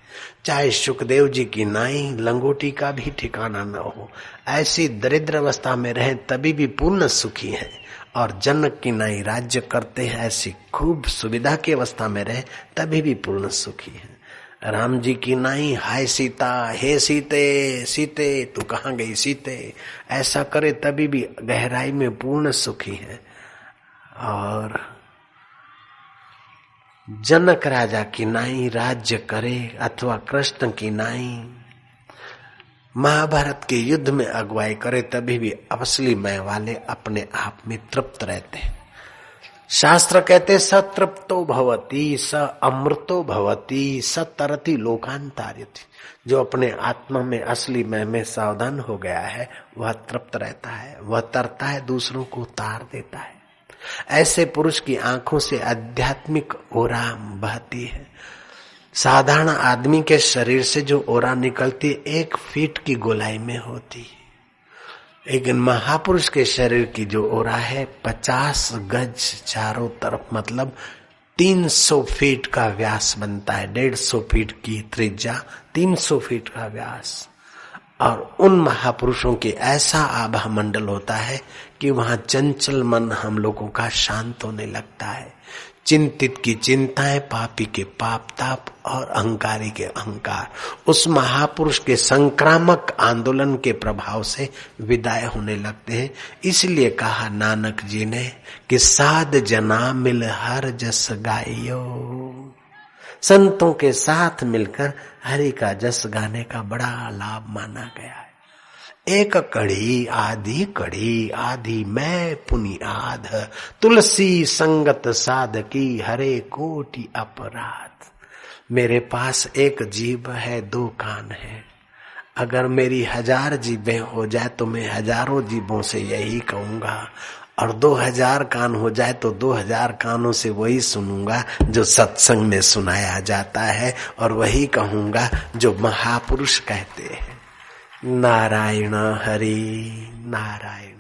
चाहे सुखदेव जी की नाई, लंगोटी का भी ठिकाना न हो। ऐसी दरिद्र अवस्था में रहे, तभी भी पूर्ण सुखी है। और जनक की नाई राज्य करते हैं, ऐसी खूब सुविधा की अवस्था में रहे, तभी भी पूर्ण सुखी है। राम जी की नाई, हाय सीता, हे सीते सीते, तू कहाँ गई सीते? ऐसा करे तभी भी गहराई में पूर्ण सुखी है। और जनक राजा की नाई, राज्य करे, अथवा कृष्ण की नाई महाभारत के युद्ध में अगुवाई करे, तभी भी असली मय वाले अपने आप में तृप्त रहते हैं। शास्त्र कहते, सतृप्तो भवती, स अमृतो भवती, स तरती लोकांतारित जो अपने आत्मा में असली मय में सावधान हो गया है, वह तृप्त रहता है, वह तरता है, दूसरों को उतार देता है। ऐसे पुरुष की आँखों से आध्यात्मिक ओराम बहती है। साधारण आदमी के शरीर से जो ओरा निकलती, एक फीट की गोलाई में होती। लेकिन महापुरुष के शरीर की जो ओरा है, पचास गज चारों तरफ़ मतलब तीन सौ फीट का व्यास बनता है, डेढ़ सौ फीट की त्रिज्या, तीन सौ फीट का व्यास। और उन महापुरुषों के ऐसा आभा मंडल होता है कि वहाँ चंचल मन हम लोगों का शांत होने लगता है। चिंतित की चिंताएँ, पापी के पाप ताप और अहंकारी के अहंकार। उस महापुरुष के संक्रामक आंदोलन के प्रभाव से विदाय होने लगते हैं। इसलिए कहा नानक जी ने कि साध जना मिल हर जस गायो। संतों के साथ मिलकर हरि का जस गाने का बड़ा लाभ माना गया है। एक कड़ी, आधी कड़ी, आधी मैं पुनि आध। तुलसी संगत साध की हरे कोटि अपराध। मेरे पास एक जीव है, दो कान है। अगर मेरी हज़ार जीवें हो जाए तो मैं हज़ारों जीवों से यही कहूँगा। और दो हज़ार कान हो जाए तो दो हज़ार कानों से वही सुनूँगा, जो सत्संग में सुनाया जाता है। और वही कहूँगा, जो महापुरुष कहते हैं। नारायण हरि नारायण।